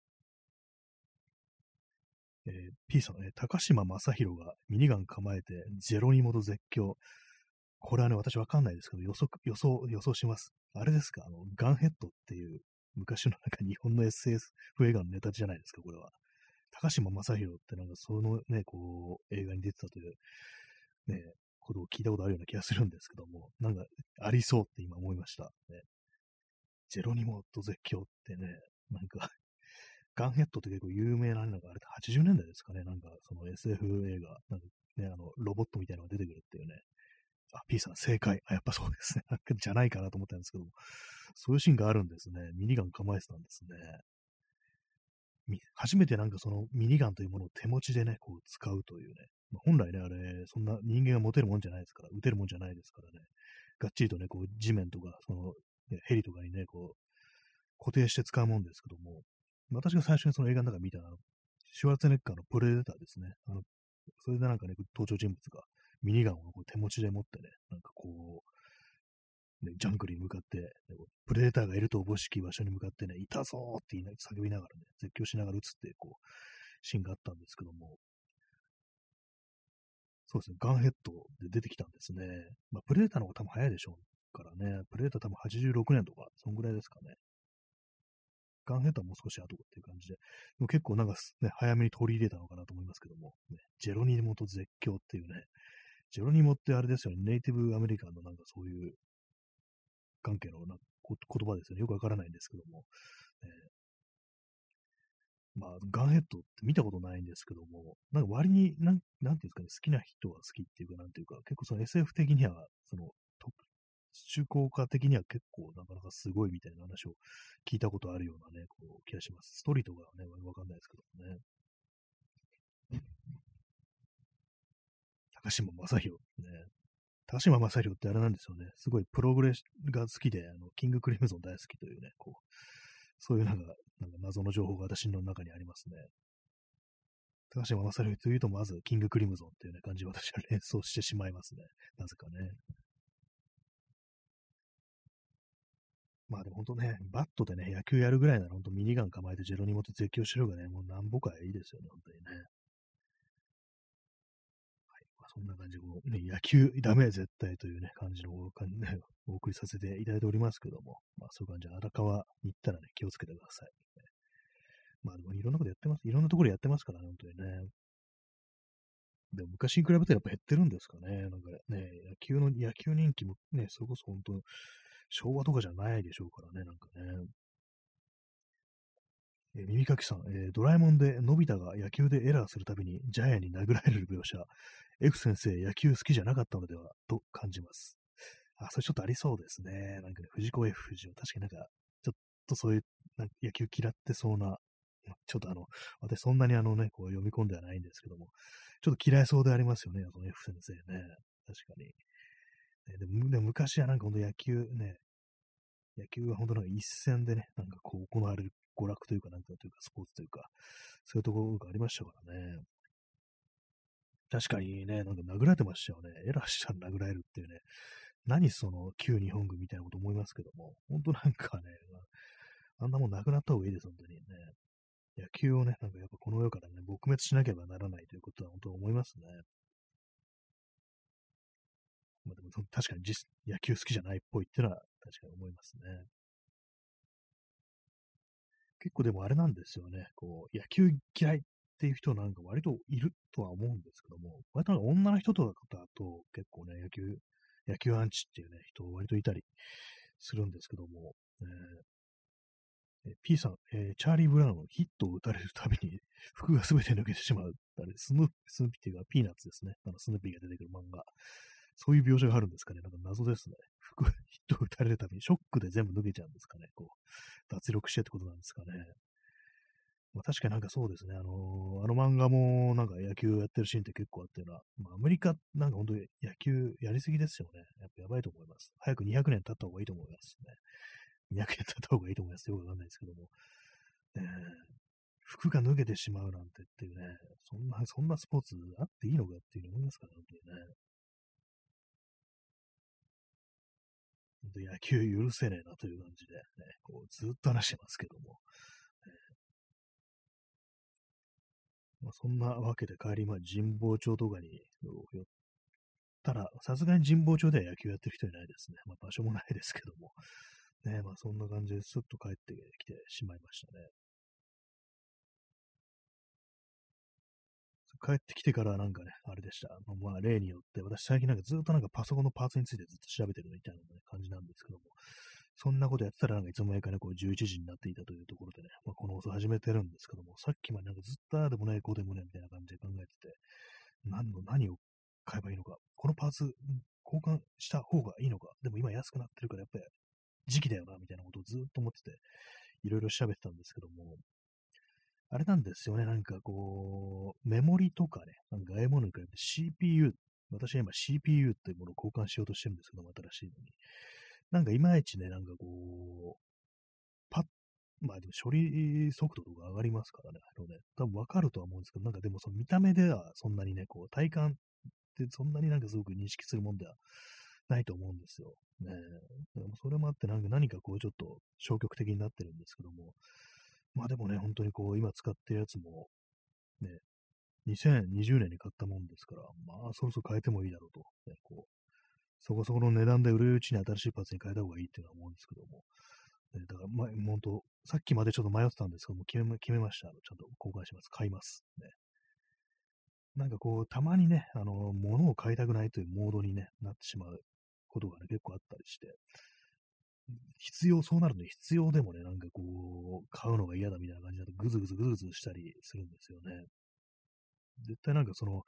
えー、P さん、ね、高島正宏がミニガン構えてゼロに戻絶叫。これはね、私わかんないですけど、予測、予想、予想します。あれですか？あの、ガンヘッドっていう昔のなんか日本の SF 映画のネタじゃないですか、これは。高島正宏ってなんかそのね、こう、映画に出てたという、ね、ことを聞いたことあるような気がするんですけども、なんかありそうって今思いました。ね、ジェロニモと絶叫ってね、なんか ガンヘッドって結構有名な、なんかあれ80年代ですかね、なんかその SF 映画、なんかね、あの、ロボットみたいなのが出てくるっていうね。あ、P さん正解。あ、やっぱそうですね。じゃないかなと思ったんですけども、そういうシーンがあるんですね。ミニガン構えてたんですね。初めてなんかそのミニガンというものを手持ちでね、こう使うというね。まあ、本来ね、あれ、そんな人間が持てるもんじゃないですから、撃てるもんじゃないですからね。がっちりとね、こう地面とか、その、ヘリとかにね、こう、固定して使うもんですけども、私が最初にその映画の中見た、シュワルツネッカーのプレデターですね。あの、それでなんかね、登場人物がミニガンをこう手持ちで持ってね、なんかこう、ね、ジャングルに向かって、ね、プレデターがいるとおぼしき場所に向かってね、いたぞーって言いな叫びながらね、絶叫しながら撃つって、こう、シーンがあったんですけども、そうですね、ガンヘッドで出てきたんですね。まあ、プレデターの方が多分早いでしょうからね、プレデター多分86年とか、そんぐらいですかね。ガンヘッドはもう少し後っていう感じで、でも結構なんかね、早めに取り入れたのかなと思いますけども、ね、ジェロニモと絶叫っていうね、ジェロニモってあれですよね、ネイティブアメリカンのなんかそういう関係のな言葉ですよね。よくわからないんですけども。えー、まあ、ガンヘッドって見たことないんですけども、なんか割に、なん、なんていうんですかね、好きな人は好きっていうか、なんていうか、結構その SF 的には、その、中高化的には結構なかなかすごいみたいな話を聞いたことあるようなね、こう気がします。ストリーとかはね、わかんないですけどもね。高島正宏ね。高島正宏ってあれなんですよね。すごいプログレスが好きで、あの、キングクリムゾン大好きというね、こう、そういうなんか、なんか謎の情報が私の中にありますね。高島正宏というと、まず、キングクリムゾンっていうね、感じを私は連想してしまいますね。なぜかね。まあでも本当ね、バットでね、野球やるぐらいなら本当ミニガン構えてジェロニモと絶叫しろがね、もう何ぼかいいですよね、本当にね。そんな感じで、ね、野球ダメ絶対というね、感じの、ね、お送りさせていただいておりますけども、まあそういう感じで荒川に行ったらね、気をつけてください。まあでもいろんなことやってます。いろんなところやってますからね、本当にね。でも昔に比べてやっぱ減ってるんですかね。なんかね、野球の、野球人気もね、それこそ本当、昭和とかじゃないでしょうからね、なんかね。えー、耳かきさん、えー、ドラえもんでのび太が野球でエラーするたびにジャイアンに殴られる描写、F 先生野球好きじゃなかったのではと感じます。あ、それちょっとありそうですね。なんかね、藤子 F 不二雄、確かになんか、ちょっとそういう野球嫌ってそうな、ちょっとあの、私そんなにあのね、こう読み込んではないんですけども、ちょっと嫌いそうでありますよね、その F 先生ね。確かに。ね、でも昔はなんかほんと野球ね、野球は本当なんか一戦でね、なんかこう行われる娯楽というか、なんかというか、スポーツというか、そういうところがありましたからね。確かにね、なんか殴られてましたよね。エラーしたら殴られるっていうね。何その旧日本軍みたいなこと思いますけども、本当なんかね、あんなもんなくなった方がいいです、本当にね。野球をね、なんかやっぱこの世からね、撲滅しなければならないということは本当思いますね。まあでも確かに実野球好きじゃないっぽいっていうのは確かに思いますね。結構でもあれなんですよね。こう、野球嫌いっていう人なんか割といるとは思うんですけども、割と女の人とかだと結構ね、野球、野球アンチっていうね、人割といたりするんですけども、えー、P さん、えー、チャーリー・ブラウンのヒットを打たれるたびに 服が全て抜けてしまう。あれスヌーピー、スヌーピーっていうかピーナッツですね。あのスヌーピーが出てくる漫画。そういう描写があるんですかね。なんか謎ですね。服、ヒット打たれるたびにショックで全部抜けちゃうんですかね。こう、脱力してってことなんですかね。まあ、確かになんかそうですね。あのー、あの漫画もなんか野球やってるシーンって結構あっていうのは、まあ、アメリカなんか本当に野球やりすぎですよね。やっぱやばいと思います。早く200年経った方がいいと思いますね。200年経った方がいいと思います。よくわかんないですけども。えー、服が脱げてしまうなんてっていうね、そんな、そんなスポーツあっていいのかっていうふうに思いますからね、本当にね。野球許せねえなという感じで、ね、こうずっと話してますけども。まあ、そんなわけで帰り、まあ、神保町とかに寄ったら、さすがに神保町では野球やってる人いないですね。まあ、場所もないですけども。ね、まあ、そんな感じでスッと帰ってきてしまいましたね。帰ってきてからなんかね、あれでした。まあ、例によって、私最近なんかずっとなんかパソコンのパーツについてずっと調べてるみたいな、感じなんですけども、そんなことやってたらなんかいつも間かね、こう11時になっていたというところでね、まあ、この放送始めてるんですけども、さっきまでなんかずっとああでもない、こうでもないみたいな感じで考えてて、何の、何を買えばいいのか、このパーツ交換した方がいいのか、でも今安くなってるからやっぱり時期だよな、みたいなことをずっと思ってて、いろいろ調べてたんですけども、あれなんですよね、なんかこう、メモリとかね、なんかああいうものに比べて CPU、私は今 CPU っていうものを交換しようとしてるんですけども、新しいのに。なんかいまいちね、なんかこう、パッ、まあでも処理速度とか上がりますからね、あのね、多分わかるとは思うんですけど、なんかでもその見た目ではそんなにね、こう、体感ってそんなになんかすごく認識するもんではないと思うんですよ。ねでもそれもあってなんか何かこうちょっと消極的になってるんですけども、まあでもね、本当にこう今使ってるやつも、ね、2020年に買ったもんですから、まあそろそろ変えてもいいだろうと、ね、こうそこそこの値段で売るうちに新しいパーツに変えた方がいいっていうのは思うんですけども、ね、だから、ま、本当、さっきまでちょっと迷ってたんですけども、決め決めました。ちゃんと交換します。買います。ね。なんかこう、たまにね、あの、物を買いたくないというモードに、ね、なってしまうことがね、結構あったりして、必要、そうなると必要でもね、なんかこう、買うのが嫌だみたいな感じだと、ぐずぐずぐずぐずしたりするんですよね。絶対なんかその、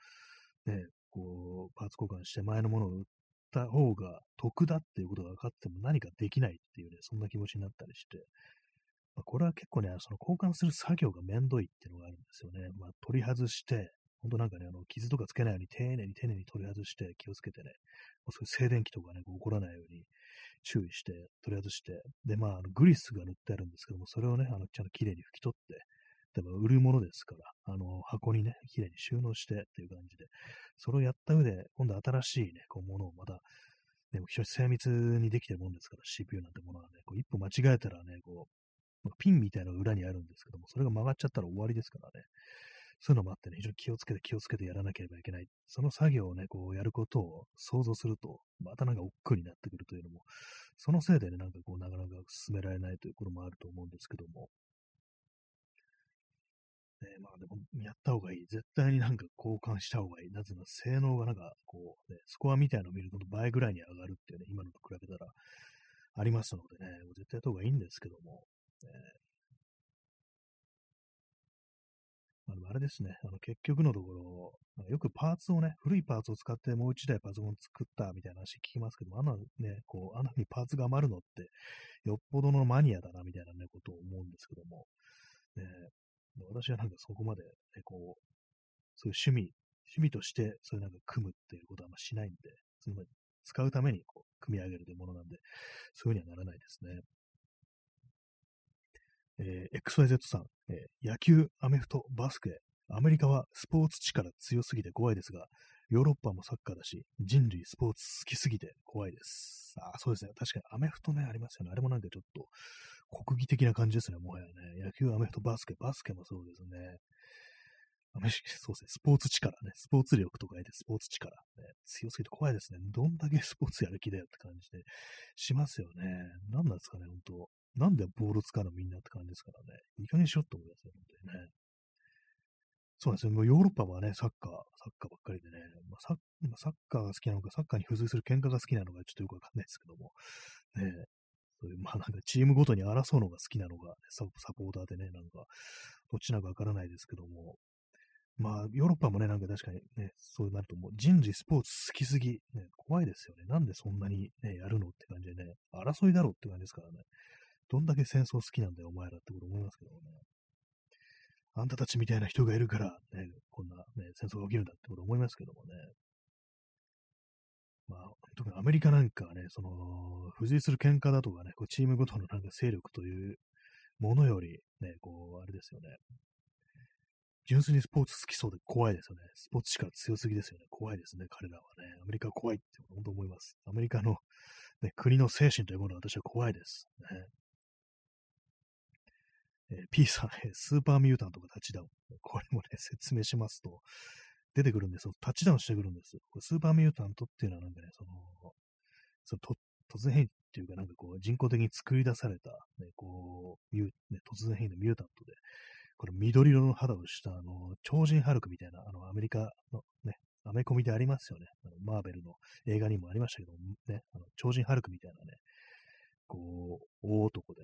ね、こう、パーツ交換して前のものを売った方が得だっていうことが分かっても何かできないっていうね、そんな気持ちになったりして、まあ、これは結構ね、その交換する作業がめんどいっていうのがあるんですよね。まあ、取り外して、本当なんかね、あの、傷とかつけないように丁寧に丁寧に取り外して気をつけてね、そういう静電気とかね、こう起こらないように注意して取り外して、で、まあ、あのグリスが塗ってあるんですけども、それをね、あの、ちゃんと綺麗に拭き取って、でも売るものですから、あの、箱にね、綺麗に収納してっていう感じで、それをやった上で、今度新しいね、こう、ものをまた、ね、非常に精密にできてるもんですから、CPU なんてものはね、こう一歩間違えたらね、こう、ピンみたいなの裏にあるんですけども、それが曲がっちゃったら終わりですからね。そういうのもあってね、非常に気をつけて気をつけてやらなければいけない。その作業をね、こうやることを想像すると、またなんか億劫になってくるというのも、そのせいでね、なんかこう、なかなか進められないということもあると思うんですけども。ね、まあでも、やった方がいい。絶対になんか交換した方がいい。なぜなら性能がなんか、こう、ね、スコアみたいなのを見ると倍ぐらいに上がるっていうね、今のと比べたらありますのでね、もう絶対やった方がいいんですけども、ね、あのあれですね、あの結局のところ、よくパーツをね、古いパーツを使ってもう一台パソコン作ったみたいな話聞きますけども、あのね、こう、あのにパーツが余るのって、よっぽどのマニアだなみたいなね、ことを思うんですけども、ね、私はなんかそこまで、ね、こう、そういう趣味、趣味としてそういうなんか組むっていうことはあんましないんで、その使うためにこう組み上げるというものなんで、そういうふうにはならないですね。えー、XYZ さん、えー、野球、アメフト、バスケ、アメリカはスポーツ力強すぎて怖いですが、ヨーロッパもサッカーだし、人類スポーツ好きすぎて怖いです。あ、そうですね。確かにアメフトね、ありますよね。あれもなんかちょっと国技的な感じですね、もはやね。野球、アメフト、バスケ、バスケもそうですね。アメそうですね、スポーツ力ね、スポーツ力とか言ってスポーツ力、ね、強すぎて怖いですね。どんだけスポーツやる気だよって感じでしますよね。何なんですかね、本当なんでボール使うのみんなって感じですからね。いい加減しろって思いますよ、本当にね。そうですよ。もうヨーロッパはね、サッカー、サッカーばっかりでね、まあ、サッサッカーが好きなのか、サッカーに付随する喧嘩が好きなのか、ちょっとよくわかんないですけども、ね、そういう、まあなんかチームごとに争うのが好きなのが、サポーターでね、なんか、どっちなのかわからないですけども、まあ、ヨーロッパもね、なんか確かにね、そうなるともう人事スポーツ好きすぎ、ね、怖いですよね。なんでそんなにね、やるのって感じでね、争いだろうって感じですからね。どんだけ戦争好きなんだよ、お前らってこと思いますけどね。あんたたちみたいな人がいるから、ね、こんな、ね、戦争が起きるんだってこと思いますけどもね。まあ、特にアメリカなんかはね、その、付随する喧嘩だとかね、こうチームごとのなんか勢力というものより、ね、こう、あれですよね。純粋にスポーツ好きそうで怖いですよね。スポーツ力強すぎですよね。怖いですね、彼らはね。アメリカは怖いって本当思います。アメリカの、ね、国の精神というものは私は怖いです。ねえー、P さん、スーパーミュータントが立ちダウン。これもね、説明しますと、出てくるんですよ。タッチダウンしてくるんですよ。これスーパーミュータントっていうのはなんかね、その、そのと突然変異っていうか、なんかこう、人工的に作り出された、ね、こう、ミュね、突然変異のミュータントで、これ緑色の肌をした、あの、超人ハルクみたいな、あの、アメリカのね、アメコミでありますよね。あのマーベルの映画にもありましたけど、ね、あの超人ハルクみたいなね、こう、大男で、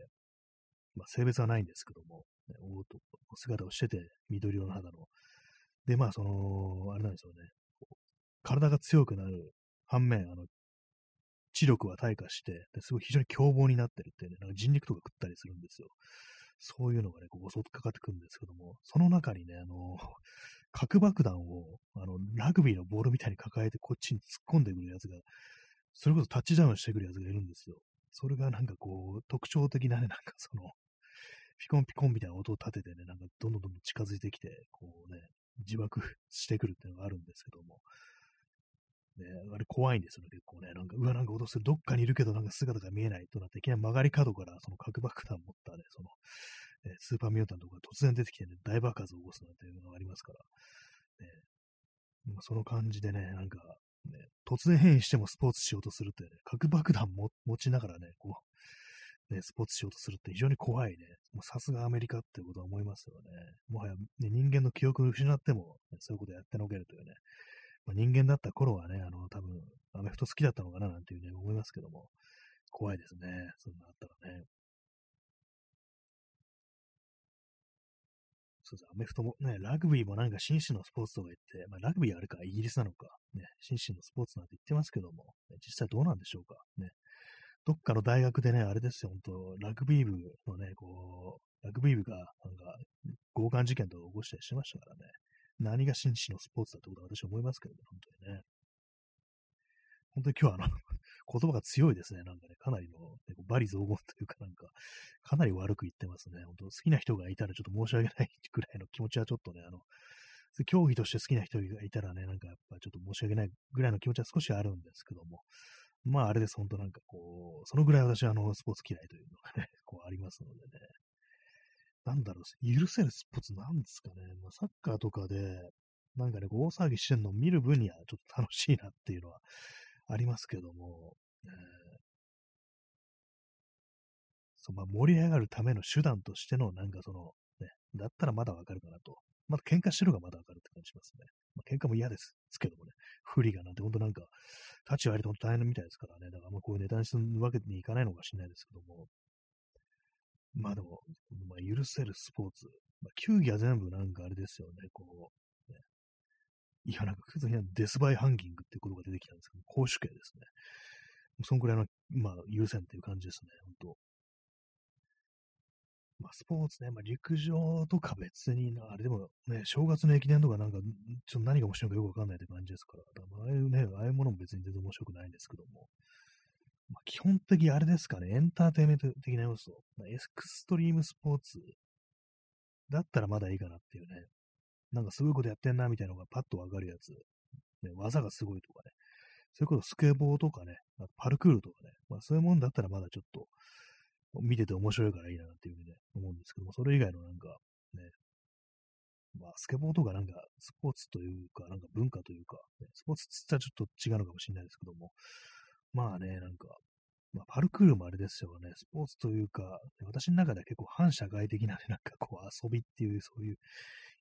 まあ、性別はないんですけども、ね、大男の姿をしてて、緑色の肌の。で、まあ、その、あれなんですよね。体が強くなる反面、あの、知力は退化して、ですごい非常に凶暴になってるってね、なんか人肉とか食ったりするんですよ。そういうのがね、こう襲ってかかってくるんですけども、その中にね、あの、核爆弾を、あの、ラグビーのボールみたいに抱えてこっちに突っ込んでくるやつが、それこそタッチダウンしてくるやつがいるんですよ。それがなんかこう、特徴的なね、なんかその、ピコンピコンみたいな音を立ててね、なんかどんどんどんどん近づいてきて、こうね、自爆 してくるっていうのがあるんですけども、ね、あれ怖いんですよね、結構ね。なんか、うわ、なんか脅する、どっかにいるけど、なんか姿が見えないとなって、いきなり曲がり角から、その核爆弾持ったね、その、えスーパーミュータントが突然出てきてね、大爆発を起こすなんていうのがありますから、ね、ま、その感じでね、なんか、ね、突然変異してもスポーツしようとするって、ね、核爆弾も持ちながらね、こう、ね、スポーツしようとするって非常に怖いね。もうさすがアメリカっていうことは思いますよね。もはや、ね、人間の記憶を失っても、ね、そういうことやってのけるというね、まあ、人間だった頃はね、あの、多分、アメフト好きだったのかななんていうね、思いますけども、怖いですね。そんなあったらね。そうです。アメフトもね、ラグビーもなんか紳士のスポーツとか言って、まあ、ラグビーあるか、イギリスなのか、ね、紳士のスポーツなんて言ってますけども、ね、実際どうなんでしょうか。ね。どっかの大学でね、あれですよ、本当ラグビー部のね、こう、ラグビー部が、なんか、強姦事件とか起こしたりしましたからね。何が紳士のスポーツだってことは私は思いますけども、本当にね。本当に今日はあの 言葉が強いですね。なんかね、かなりの、ね、バリ雑言というかなんか、かなり悪く言ってますね。本当好きな人がいたらちょっと申し訳ないぐらいの気持ちはちょっとね、あの、競技として好きな人がいたらね、なんかやっぱちょっと申し訳ないぐらいの気持ちは少しあるんですけども、まああれです、本当なんかこう、そのぐらい私はあの、スポーツ嫌いというのがね、こうありますのでね。なんだろう、許せるスポーツなんですかね。まあ、サッカーとかで、なんかね、大騒ぎしてんのを見る分にはちょっと楽しいなっていうのはありますけども、えー、そうまあ、盛り上がるための手段としての、なんかその、ね、だったらまだわかるかなと。まだ喧嘩してるがまだわかるって感じしますね。まあ、喧嘩も嫌ですけどもね、不利がなんて、ほんとなんか、立ち割りと大変みたいですからね、だからまあこういうネタにするわけにいかないのかしれないですけども、まあでも、まあ、許せるスポーツ。まあ、球技は全部なんかあれですよね、こう、ね。いや、なんか普通にデスバイハンギングっていうことが出てきたんですけど、公主刑ですね。そんくらいの、まあ、優先っていう感じですね、本当まあ、スポーツね、まあ、陸上とか別にあれでもね、正月の駅伝とかなんか、ちょっと何が面白いのかよくわかんないって感じですから、だからああいうね、ああいうものも別に全然面白くないんですけども、まあ、基本的あれですかね、エンターテイメント的な要素。まあ、エクストリームスポーツだったらまだいいかなっていうね。なんかすごいことやってんなみたいなのがパッとわかるやつ。ね、技がすごいとかね。そういうことスケボーとかね、パルクールとかね。まあそういうもんだったらまだちょっと見てて面白いからいいなっていうふうにね、思うんですけども、それ以外のなんかね、まあスケボーとかなんかスポーツというか、なんか文化というか、ね、スポーツって言ったらちょっと違うのかもしれないですけども、まあね、なんか、まあ、パルクールもあれですよね、スポーツというか、私の中では結構反社会的なね、なんかこう遊びっていう、そういう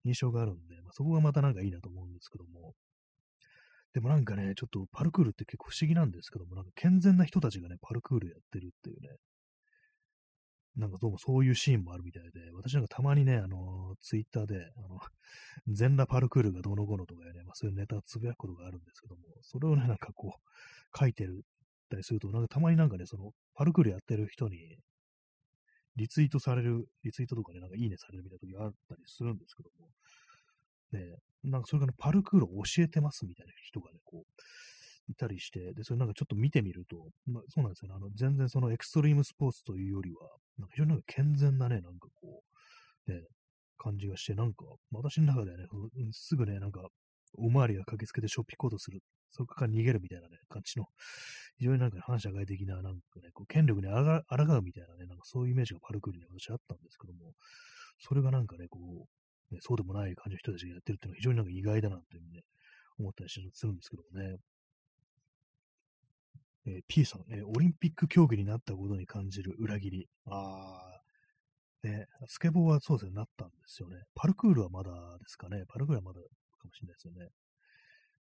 印象があるんで、まあ、そこがまたなんかいいなと思うんですけども、でもなんかね、ちょっとパルクールって結構不思議なんですけども、なんか健全な人たちがね、パルクールやってるっていうね、なんかどうもそういうシーンもあるみたいで、私なんかたまにね、あの、ツイッターで、あの、全裸パルクールがどうのこうのとかね、まあそういうネタつぶやくことがあるんですけども、それをね、なんかこう、書いてるたりすると、なんかたまになんかね、その、パルクールやってる人に、リツイートされる、リツイートとかね、なんかいいねされるみたいな時があったりするんですけども、ね、なんかそれからパルクールを教えてますみたいな人がね、こう、いたりして、で、それなんかちょっと見てみると、まあ、そうなんですよね、あの、全然そのエクストリームスポーツというよりは、なんか非常になんか健全なね、なんかこう、ね、感じがして、なんか、私の中ではね、すぐね、なんか、おまわりが駆けつけてショッピコードする、そこから逃げるみたいなね、感じの、非常になんか反社会的な、なんかね、こう権力にあらがうみたいなね、なんかそういうイメージがパルクールに私あったんですけども、それがなんかね、こう、ね、そうでもない感じの人たちがやってるっていうのは非常になんか意外だなっていうね、思ったりするんですけどもね。えー、P さん、えー、オリンピック競技になったことに感じる裏切り。あー、ね、スケボーはそうですね、なったんですよね。パルクールはまだですかね。パルクールはまだかもしれないですよね。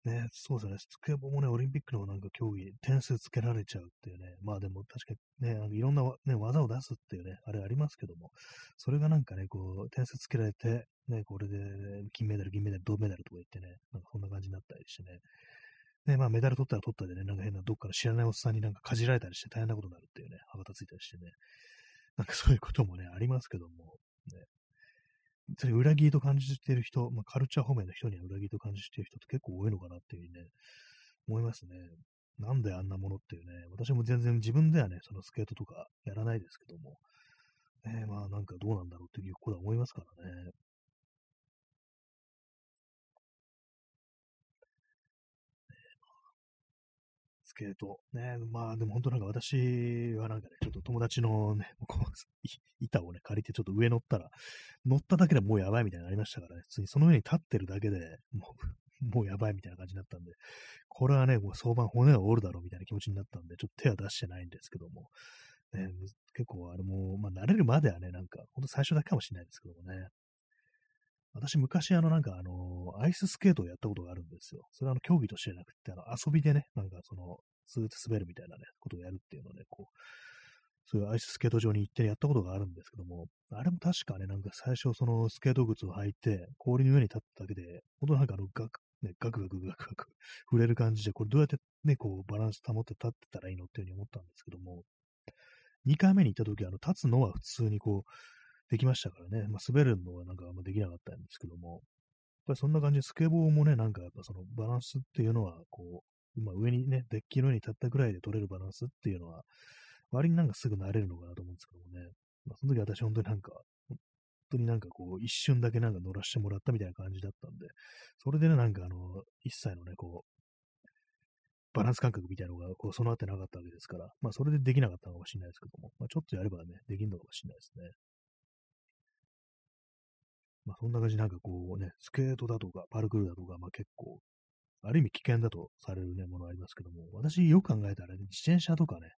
ね、そうですね、スケボーもね、オリンピックのなんか競技、点数つけられちゃうっていうね、まあでも確かにね、なんかいろんな、ね、技を出すっていうね、あれありますけども、それがなんかね、こう、点数つけられて、ね、これで金メダル、銀メダル、銅メダルとか言ってね、なんかそんな感じになったりしてね、ね、まあメダル取ったら取ったでね、なんか変などっかの知らないおっさんになんかかじられたりして大変なことになるっていうね、歯がついたりしてね、なんかそういうこともね、ありますけども、ね、それ裏切りと感じている人、まあ、カルチャー方面の人には裏切りと感じている人って結構多いのかなっていうね、思いますね。なんであんなものっていうね、私も全然自分ではね、そのスケートとかやらないですけども、ね、まあなんかどうなんだろうっていうことは思いますからね。スケート。ね、まあでも本当なんか私はなんかね、ちょっと友達のね、こう板をね、借りてちょっと上乗ったら、乗っただけでもうやばいみたいになりましたからね、普通にその上に立ってるだけでもう、もうやばいみたいな感じになったんで、これはね、もう相場骨が折るだろうみたいな気持ちになったんで、ちょっと手は出してないんですけども、ね、結構あれも、まあ慣れるまではね、なんか、ほんと最初だけかもしれないですけどもね、私昔あのなんかあの、アイススケートをやったことがあるんですよ。それはあの競技としてなくて、あの遊びでね、なんかその、スーッと滑るみたいなね、ことをやるっていうのをね、こう、そういうアイススケート場に行ってやったことがあるんですけども、あれも確かね、なんか最初そのスケート靴を履いて、氷の上に立っただけで、ほんとなんかあのガク、ね、ガクガクガクガク触れる感じで、これどうやってね、こうバランス保って立ってたらいいのっていうふうに思ったんですけども、2回目に行った時、あの、立つのは普通にこう、できましたからね。まあ、滑るのはなんかあんまできなかったんですけども、やっぱりそんな感じでスケボーもね、なんかやっぱそのバランスっていうのは、こう、まあ、上にね、デッキの上に立ったぐらいで取れるバランスっていうのは、割になんかすぐ慣れるのかなと思うんですけどもね。まあ、その時私本当になんか、本当になんかこう、一瞬だけなんか乗らせてもらったみたいな感じだったんで、それでね、なんかあの、一切のね、こう、バランス感覚みたいなのがこう備わってなかったわけですから、まあそれでできなかったのかもしれないですけども、まあちょっとやればね、できるのかもしれないですね。まあそんな感じなんかこうね、スケートだとかパルクールだとか、まあ結構、ある意味危険だとされるね、ものありますけども、私よく考えたらね、自転車とかね、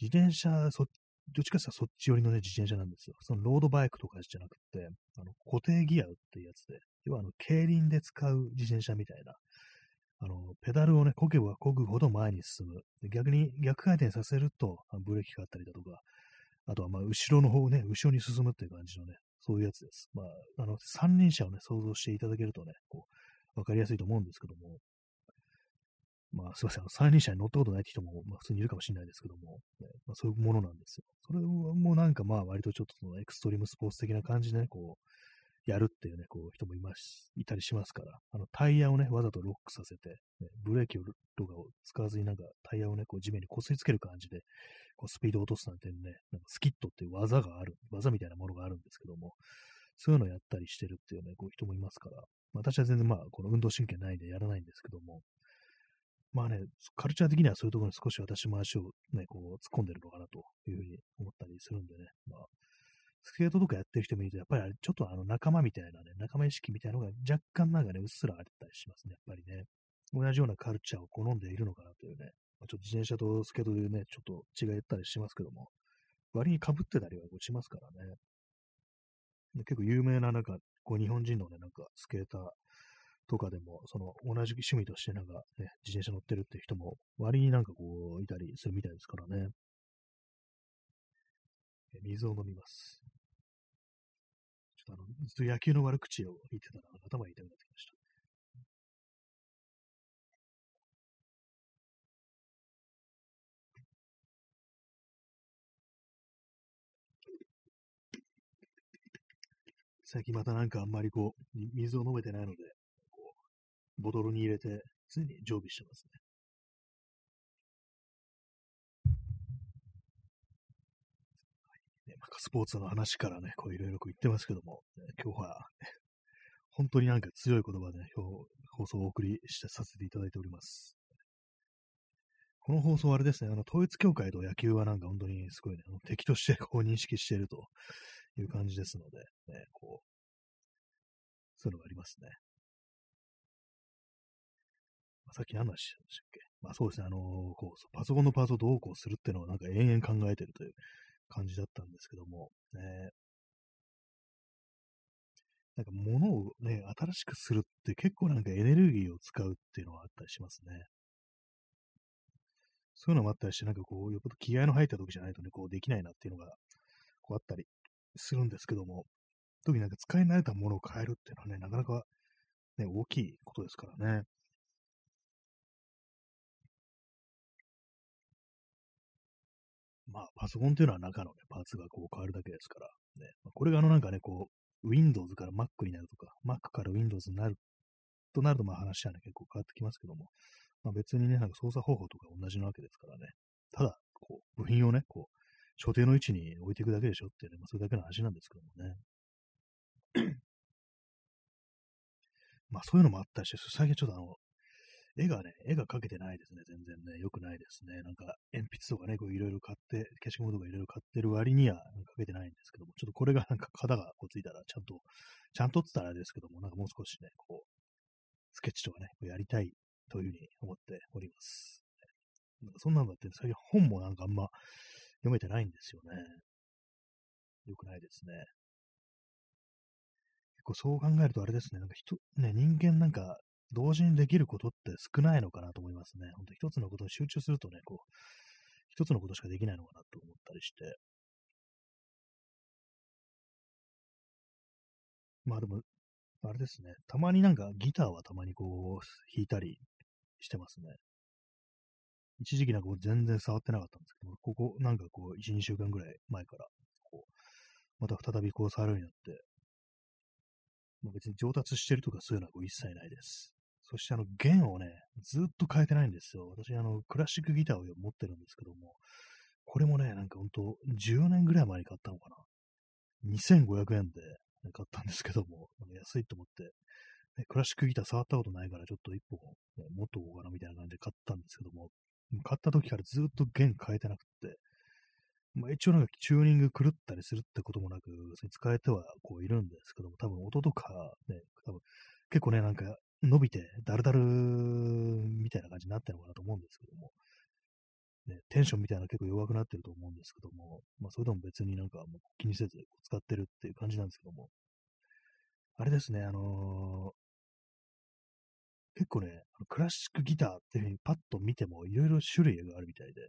自転車、そどっちかっていうとそっち寄りのね、自転車なんですよ。そのロードバイクとかじゃなくて、あの固定ギアっていうやつで、要はあの、競輪で使う自転車みたいな、あの、ペダルをね、漕げば漕ぐほど前に進む。逆に逆回転させると、ブレーキかかったりだとか、あとはまあ、後ろの方ね、後ろに進むっていう感じのね、そういうやつです。まあ、あの、三輪車をね、想像していただけるとね、こう、わかりやすいと思うんですけども、まあ、すいません、あの三輪車に乗ったことないって人も、まあ、普通にいるかもしれないですけども、ね、まあ、そういうものなんですよ。それもなんかまあ、割とちょっとそのエクストリームスポーツ的な感じでね、こう、やるっていうね、こう、人もいます、いたりしますから、あの、タイヤをね、わざとロックさせて、ね、ブレーキをとかを使わずになんか、タイヤをね、こう、地面にこすりつける感じで、こう、スピードを落とすなんてね、なんかスキットっていう技がある、技みたいなものがあるんですけども、そういうのをやったりしてるっていうね、こう、人もいますから、私は全然まあ、この運動神経ないんでやらないんですけども、まあね、カルチャー的にはそういうところに少し私も足をね、こう、突っ込んでるのかなというふうに思ったりするんでね、まあ、スケートとかやってる人見ると、やっぱり、ちょっとあの仲間みたいなね、仲間意識みたいなのが若干なんかね、うっすらあったりしますね、やっぱりね。同じようなカルチャーを好んでいるのかなというね、まあ、ちょっと自転車とスケートでね、ちょっと違いったりしますけども、割に被ってたりはしますからね。結構有名な、なんか、こう日本人のね、なんかスケーターとかでも、その同じ趣味としてなんかね、自転車乗ってるって人も割になんかこう、いたりするみたいですからね。水を飲みます。ちょっとあの、ずっと野球の悪口を言ってたら頭痛くなってきました。最近またなんかあんまりこう、水を飲めてないので、こう、ボトルに入れて常に常備してますね。ね、まあ、スポーツの話からね、こういろいろ言ってますけども、ね、今日は、ね、本当になんか強い言葉で、ね、放送をお送りしてさせていただいております。この放送はあれですね、あの、統一協会と野球はなんか本当にすごいね、敵としてこう認識しているという感じですので、ね、こうそういうのがありますね。まあ、さっき何の話でしたっけ？まあそうですね、あのーこう、パソコンのパーツをどうこうするっていうのをなんか延々考えてるという感じだったんですけども、ね、なんか物をね、新しくするって結構なんかエネルギーを使うっていうのはあったりしますね。そういうのもあったりして、なんかこう、よっぽど気合の入った時じゃないとね、こうできないなっていうのが、こうあったりするんですけども、特になんか使い慣れたものを変えるっていうのはね、なかなかね、大きいことですからね。まあ、パソコンっていうのは中のね、パーツがこう変わるだけですから、ね。まあ、これがあのなんかね、こう、Windows から Mac になるとか、Mac から Windows になるとなると、まあ話はね、結構変わってきますけども、まあ別にね、なんか操作方法とか同じなわけですからね。ただ、こう、部品をね、こう、所定の位置に置いていくだけでしょっていうね、まあそれだけの話なんですけどもね。まあそういうのもあったりして、最近ちょっとあの、絵がね、絵が描けてないですね。全然ね、良くないですね。なんか、鉛筆とかね、こういろいろ買って、消しゴムとかいろいろ買ってる割には描けてないんですけども、ちょっとこれがなんか型がこうついたら、ちゃんと、ちゃんとって言ったらあれですけども、なんかもう少しね、こう、スケッチとかね、こうやりたいというふうに思っております。なんかそんなんだって、最近本もなんかあんま読めてないんですよね。良くないですね。結構そう考えるとあれですね、なんか人、ね、人間なんか同時にできることって少ないのかなと思いますね。本当一つのことに集中するとね、こう、一つのことしかできないのかなと思ったりして。まあでも、あれですね。たまになんかギターはたまにこう、弾いたりしてますね。一時期なんか全然触ってなかったんですけど、ここなんかこう、1、2週間ぐらい前から、こう、また再びこう触るようになって、まあ、別に上達してるとかそういうのはこう一切ないです。そしてあの弦をね、ずっと変えてないんですよ。私あのクラシックギターを持ってるんですけども、これもね、なんかほんと10年ぐらい前に買ったのかな。2500円で買ったんですけども、安いと思って、ね、クラシックギター触ったことないからちょっと一本、ね、持っとこうかなみたいな感じで買ったんですけども、買った時からずっと弦変えてなくて、まあ、一応なんかチューニング狂ったりするってこともなく、使えてはこういるんですけども、多分音とかね、多分結構ね、なんか伸びて、だるだるみたいな感じになってるのかなと思うんですけども、ね、テンションみたいな結構弱くなってると思うんですけども、まあそれでも別になんかもう気にせず使ってるっていう感じなんですけども、あれですね、あのー、結構ね、クラシックギターっていうふうにパッと見てもいろいろ種類があるみたいで、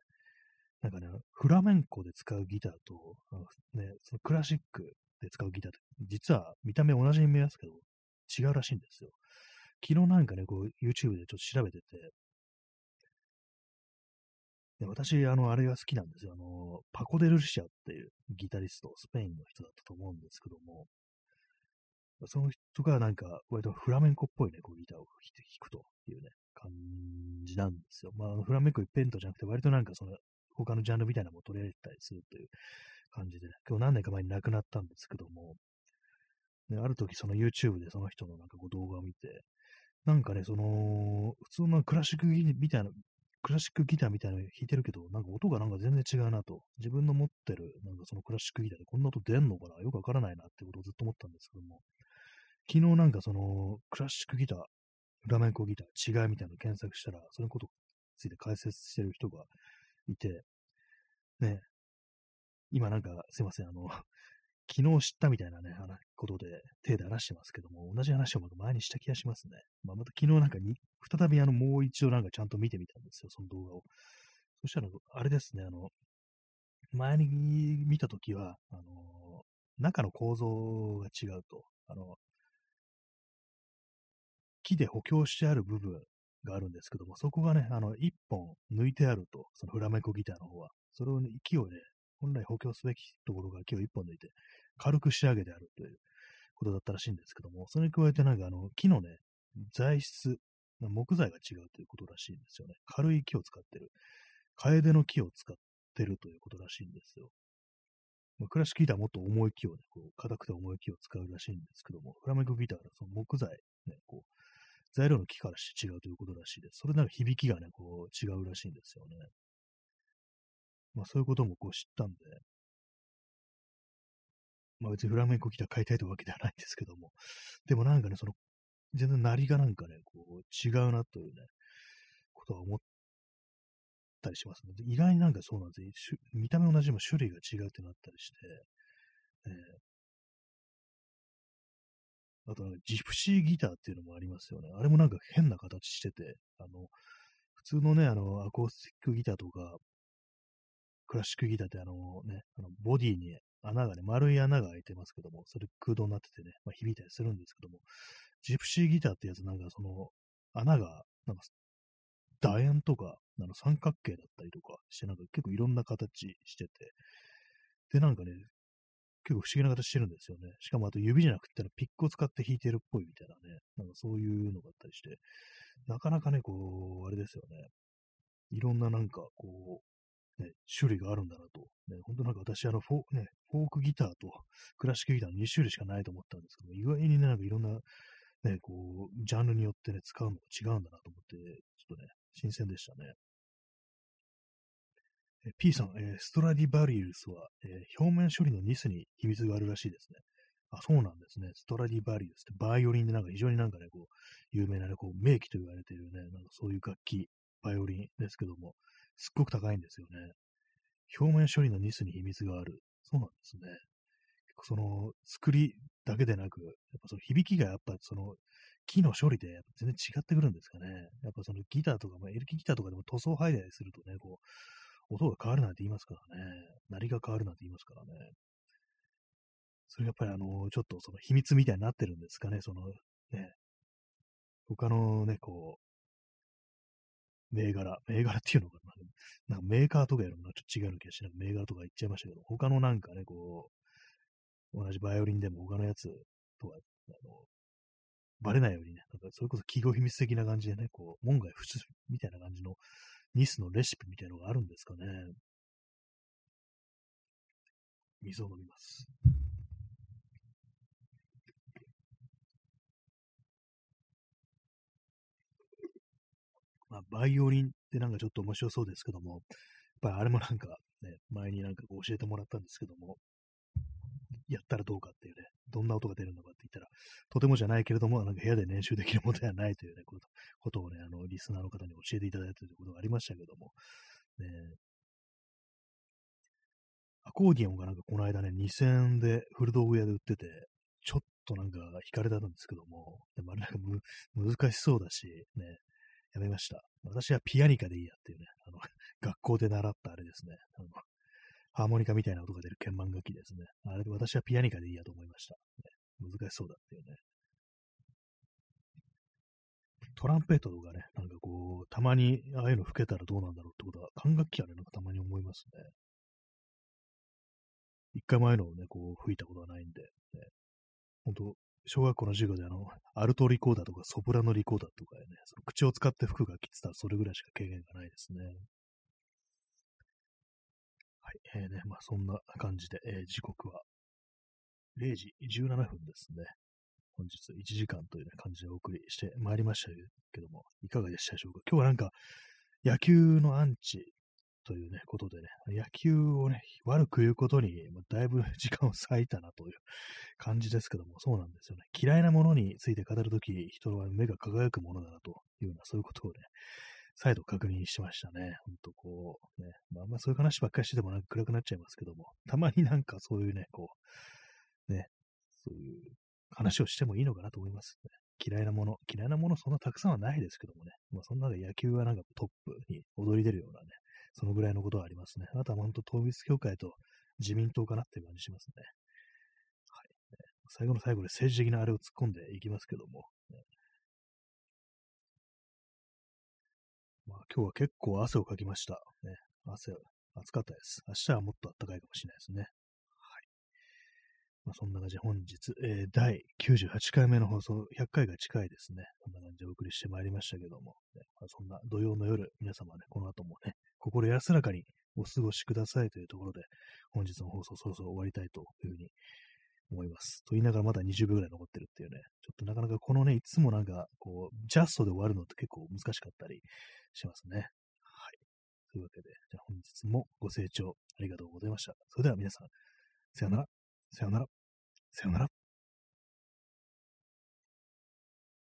なんかね、フラメンコで使うギターと、ね、そのクラシックで使うギターって、実は見た目同じに見えますけど、違うらしいんですよ。昨日なんかね、こう、YouTube でちょっと調べてて、で私、あの、あれが好きなんですよ。あの、パコ・デルシアっていうギタリスト、スペインの人だったと思うんですけども、その人がなんか、割とフラメンコっぽいね、こうギターを弾くというね、感じなんですよ。まあ、フラメンコ一辺倒じゃなくて、割となんかその、他のジャンルみたいなのも取り入れたりするという感じで、ね今日何年か前に亡くなったんですけども、である時その YouTube でその人のなんかこう動画を見て、なんかね、その、普通のクラシックギみたいな、クラシックギターみたいなの弾いてるけど、なんか音がなんか全然違うなと。自分の持ってる、なんかそのクラシックギターでこんな音出んのかな？よくわからないなってことをずっと思ったんですけども、昨日なんかその、クラシックギター、フラメンコギター、違いみたいなの検索したら、そのことについて解説してる人がいて、ね、今なんか、すいません、あの、昨日知ったみたいなね、ことで手で話してますけども、同じ話を前にした気がしますね。まあ、また昨日なんかに、再びあの、もう一度なんかちゃんと見てみたんですよ、その動画を。そしたら、あれですね、あの、前に見たときは、あの、中の構造が違うと、あの、木で補強してある部分があるんですけども、そこがね、あの、一本抜いてあると、そのフラメコギターの方は。それをね、木をね、本来補強すべきところが木を一本抜いて、軽く仕上げてあるということだったらしいんですけども、それに加えてなんかあの、木のね、材質、木材が違うということらしいんですよね。軽い木を使ってる。カエデの木を使ってるということらしいんですよ。まあ、クラシックギターはもっと重い木をね、こう、硬くて重い木を使うらしいんですけども、フラメンコギターはその木材、ね、こう、材料の木からして違うということらしいです。それなら響きがね、こう、違うらしいんですよね。まあそういうこともこう知ったんで、まあ別にフラメンコギター買いたいというわけではないんですけども、でもなんかね、その、全然鳴りがなんかね、こう、違うなというね、ことは思ったりしますね。意外になんかそうなんですよ。見た目同じでも種類が違うってなったりして、えー、あとなんかジプシーギターっていうのもありますよね。あれもなんか変な形してて、あの、普通のね、あの、アコースティックギターとか、クラシックギターってあのね、あのボディに穴がね、丸い穴が開いてますけども、それ空洞になっててね、まあ、響いたりするんですけども、ジプシーギターってやつなんかその穴が、なんか楕円とか、あの三角形だったりとかして、なんか結構いろんな形してて、で、なんかね、結構不思議な形してるんですよね。しかもあと指じゃなくてピックを使って弾いてるっぽいみたいなね、なんかそういうのがあったりして、なかなかね、こう、あれですよね。いろんななんかこう、ね、種類があるんだなと。ね、本当なんか私、あのフォ、ね、フォークギターとクラシックギターの2種類しかないと思ったんですけど意外にね、なんかいろんな、ね、こう、ジャンルによってね、使うのが違うんだなと思って、ちょっとね、新鮮でしたね。え P さん、え、ストラディバリウスは、え、表面処理のニスに秘密があるらしいですね。あ、そうなんですね。ストラディバリウスってバイオリンでなんか非常になんかね、こう、有名なね、こう、名機と言われているね、なんかそういう楽器、バイオリンですけども、すっごく高いんですよね。表面処理のニスに秘密がある。そうなんですね。その作りだけでなく、やっぱその響きがやっぱその木の処理で全然違ってくるんですかね。やっぱそのギターとか、まあ、エレキギターとかでも塗装剥いだりするとね、こう、音が変わるなんて言いますからね。鳴りが変わるなんて言いますからね。それやっぱりあの、ちょっとその秘密みたいになってるんですかね。そのね、他のね、こう、銘柄、銘柄っていうのかな。んかメーカーとかやるのはちょっと違う気がしない。銘柄とか言っちゃいましたけど、他のなんかね、こう、同じバイオリンでも他のやつとは、あの、バレないようにね、なんかそれこそ企業秘密的な感じでね、こう、門外不出みたいな感じのニスのレシピみたいなのがあるんですかね。水を飲みます。まあ、バイオリンってなんかちょっと面白そうですけども、やっぱりあれもなんかね、前になんかこう教えてもらったんですけども、やったらどうかっていうね、どんな音が出るのかって言ったら、とてもじゃないけれども、なんか部屋で練習できるものではないというね、ことことをね、あの、リスナーの方に教えていただいたということがありましたけども、ね、アコーディオンがなんかこの間ね、2000円で古道具屋で売ってて、ちょっとなんか惹かれたんですけども、でもあれなんか難しそうだし、ね、やめました。私はピアニカでいいやっていうね、あの、学校で習ったあれですね。あの、ハーモニカみたいな音が出る鍵盤楽器ですね。あれで私はピアニカでいいやと思いました。ね、難しそうだっていうね。トランペットとかね、なんかこう、たまにああいうの吹けたらどうなんだろうってことは、管楽器はね、なんかたまに思いますね。一回前のをね、こう、吹いたことはないんで、ね、本当小学校の授業であの、アルトリコーダーとかソプラノリコーダーとかね、その口を使って吹く楽器ってたらそれぐらいしか経験がないですね。はい、えー、ね、まあそんな感じで、えー、時刻は0時17分ですね。本日1時間という、ね、感じでお送りしてまいりましたけども、いかがでしたでしょうか？今日はなんか、野球のアンチというね、ことでね、野球をね、悪く言うことに、だいぶ 時間を割いたなという感じですけども、そうなんですよね。嫌いなものについて語るとき、人は目が輝くものだなというような、そういうことをね、再度確認しましたね。ほんとこう、ね、まあ、あんまそういう話ばっかりしててもなんか暗くなっちゃいますけども、たまになんかそういうね、こう、ね、そういう話をしてもいいのかなと思いますね。嫌いなもの、嫌いなものそんなたくさんはないですけどもね、まあ、そんなで野球はなんかトップに躍り出るようなね、そのぐらいのことはありますね。あとは本当、統一協会と自民党かなっていう感じしますね。はい。最後の最後で政治的なあれを突っ込んでいきますけども。まあ、今日は結構汗をかきました。ね、汗、暑かったです。明日はもっと暖かいかもしれないですね。まあ、そんな感じで本日、えー、第98回目の放送、100回が近いですね。そんな感じでお送りしてまいりましたけども、ねまあ、そんな土曜の夜、皆様ね、この後もね、心安らかにお過ごしくださいというところで、本日の放送そろそろ終わりたいというふうに思います。と言いながらまだ20秒ぐらい残ってるっていうね、ちょっとなかなかこのね、いつもなんか、こう、ジャストで終わるのって結構難しかったりしますね。はい。というわけで、じゃあ本日もご清聴ありがとうございました。それでは皆さん、さよなら。さよなら。さよなら。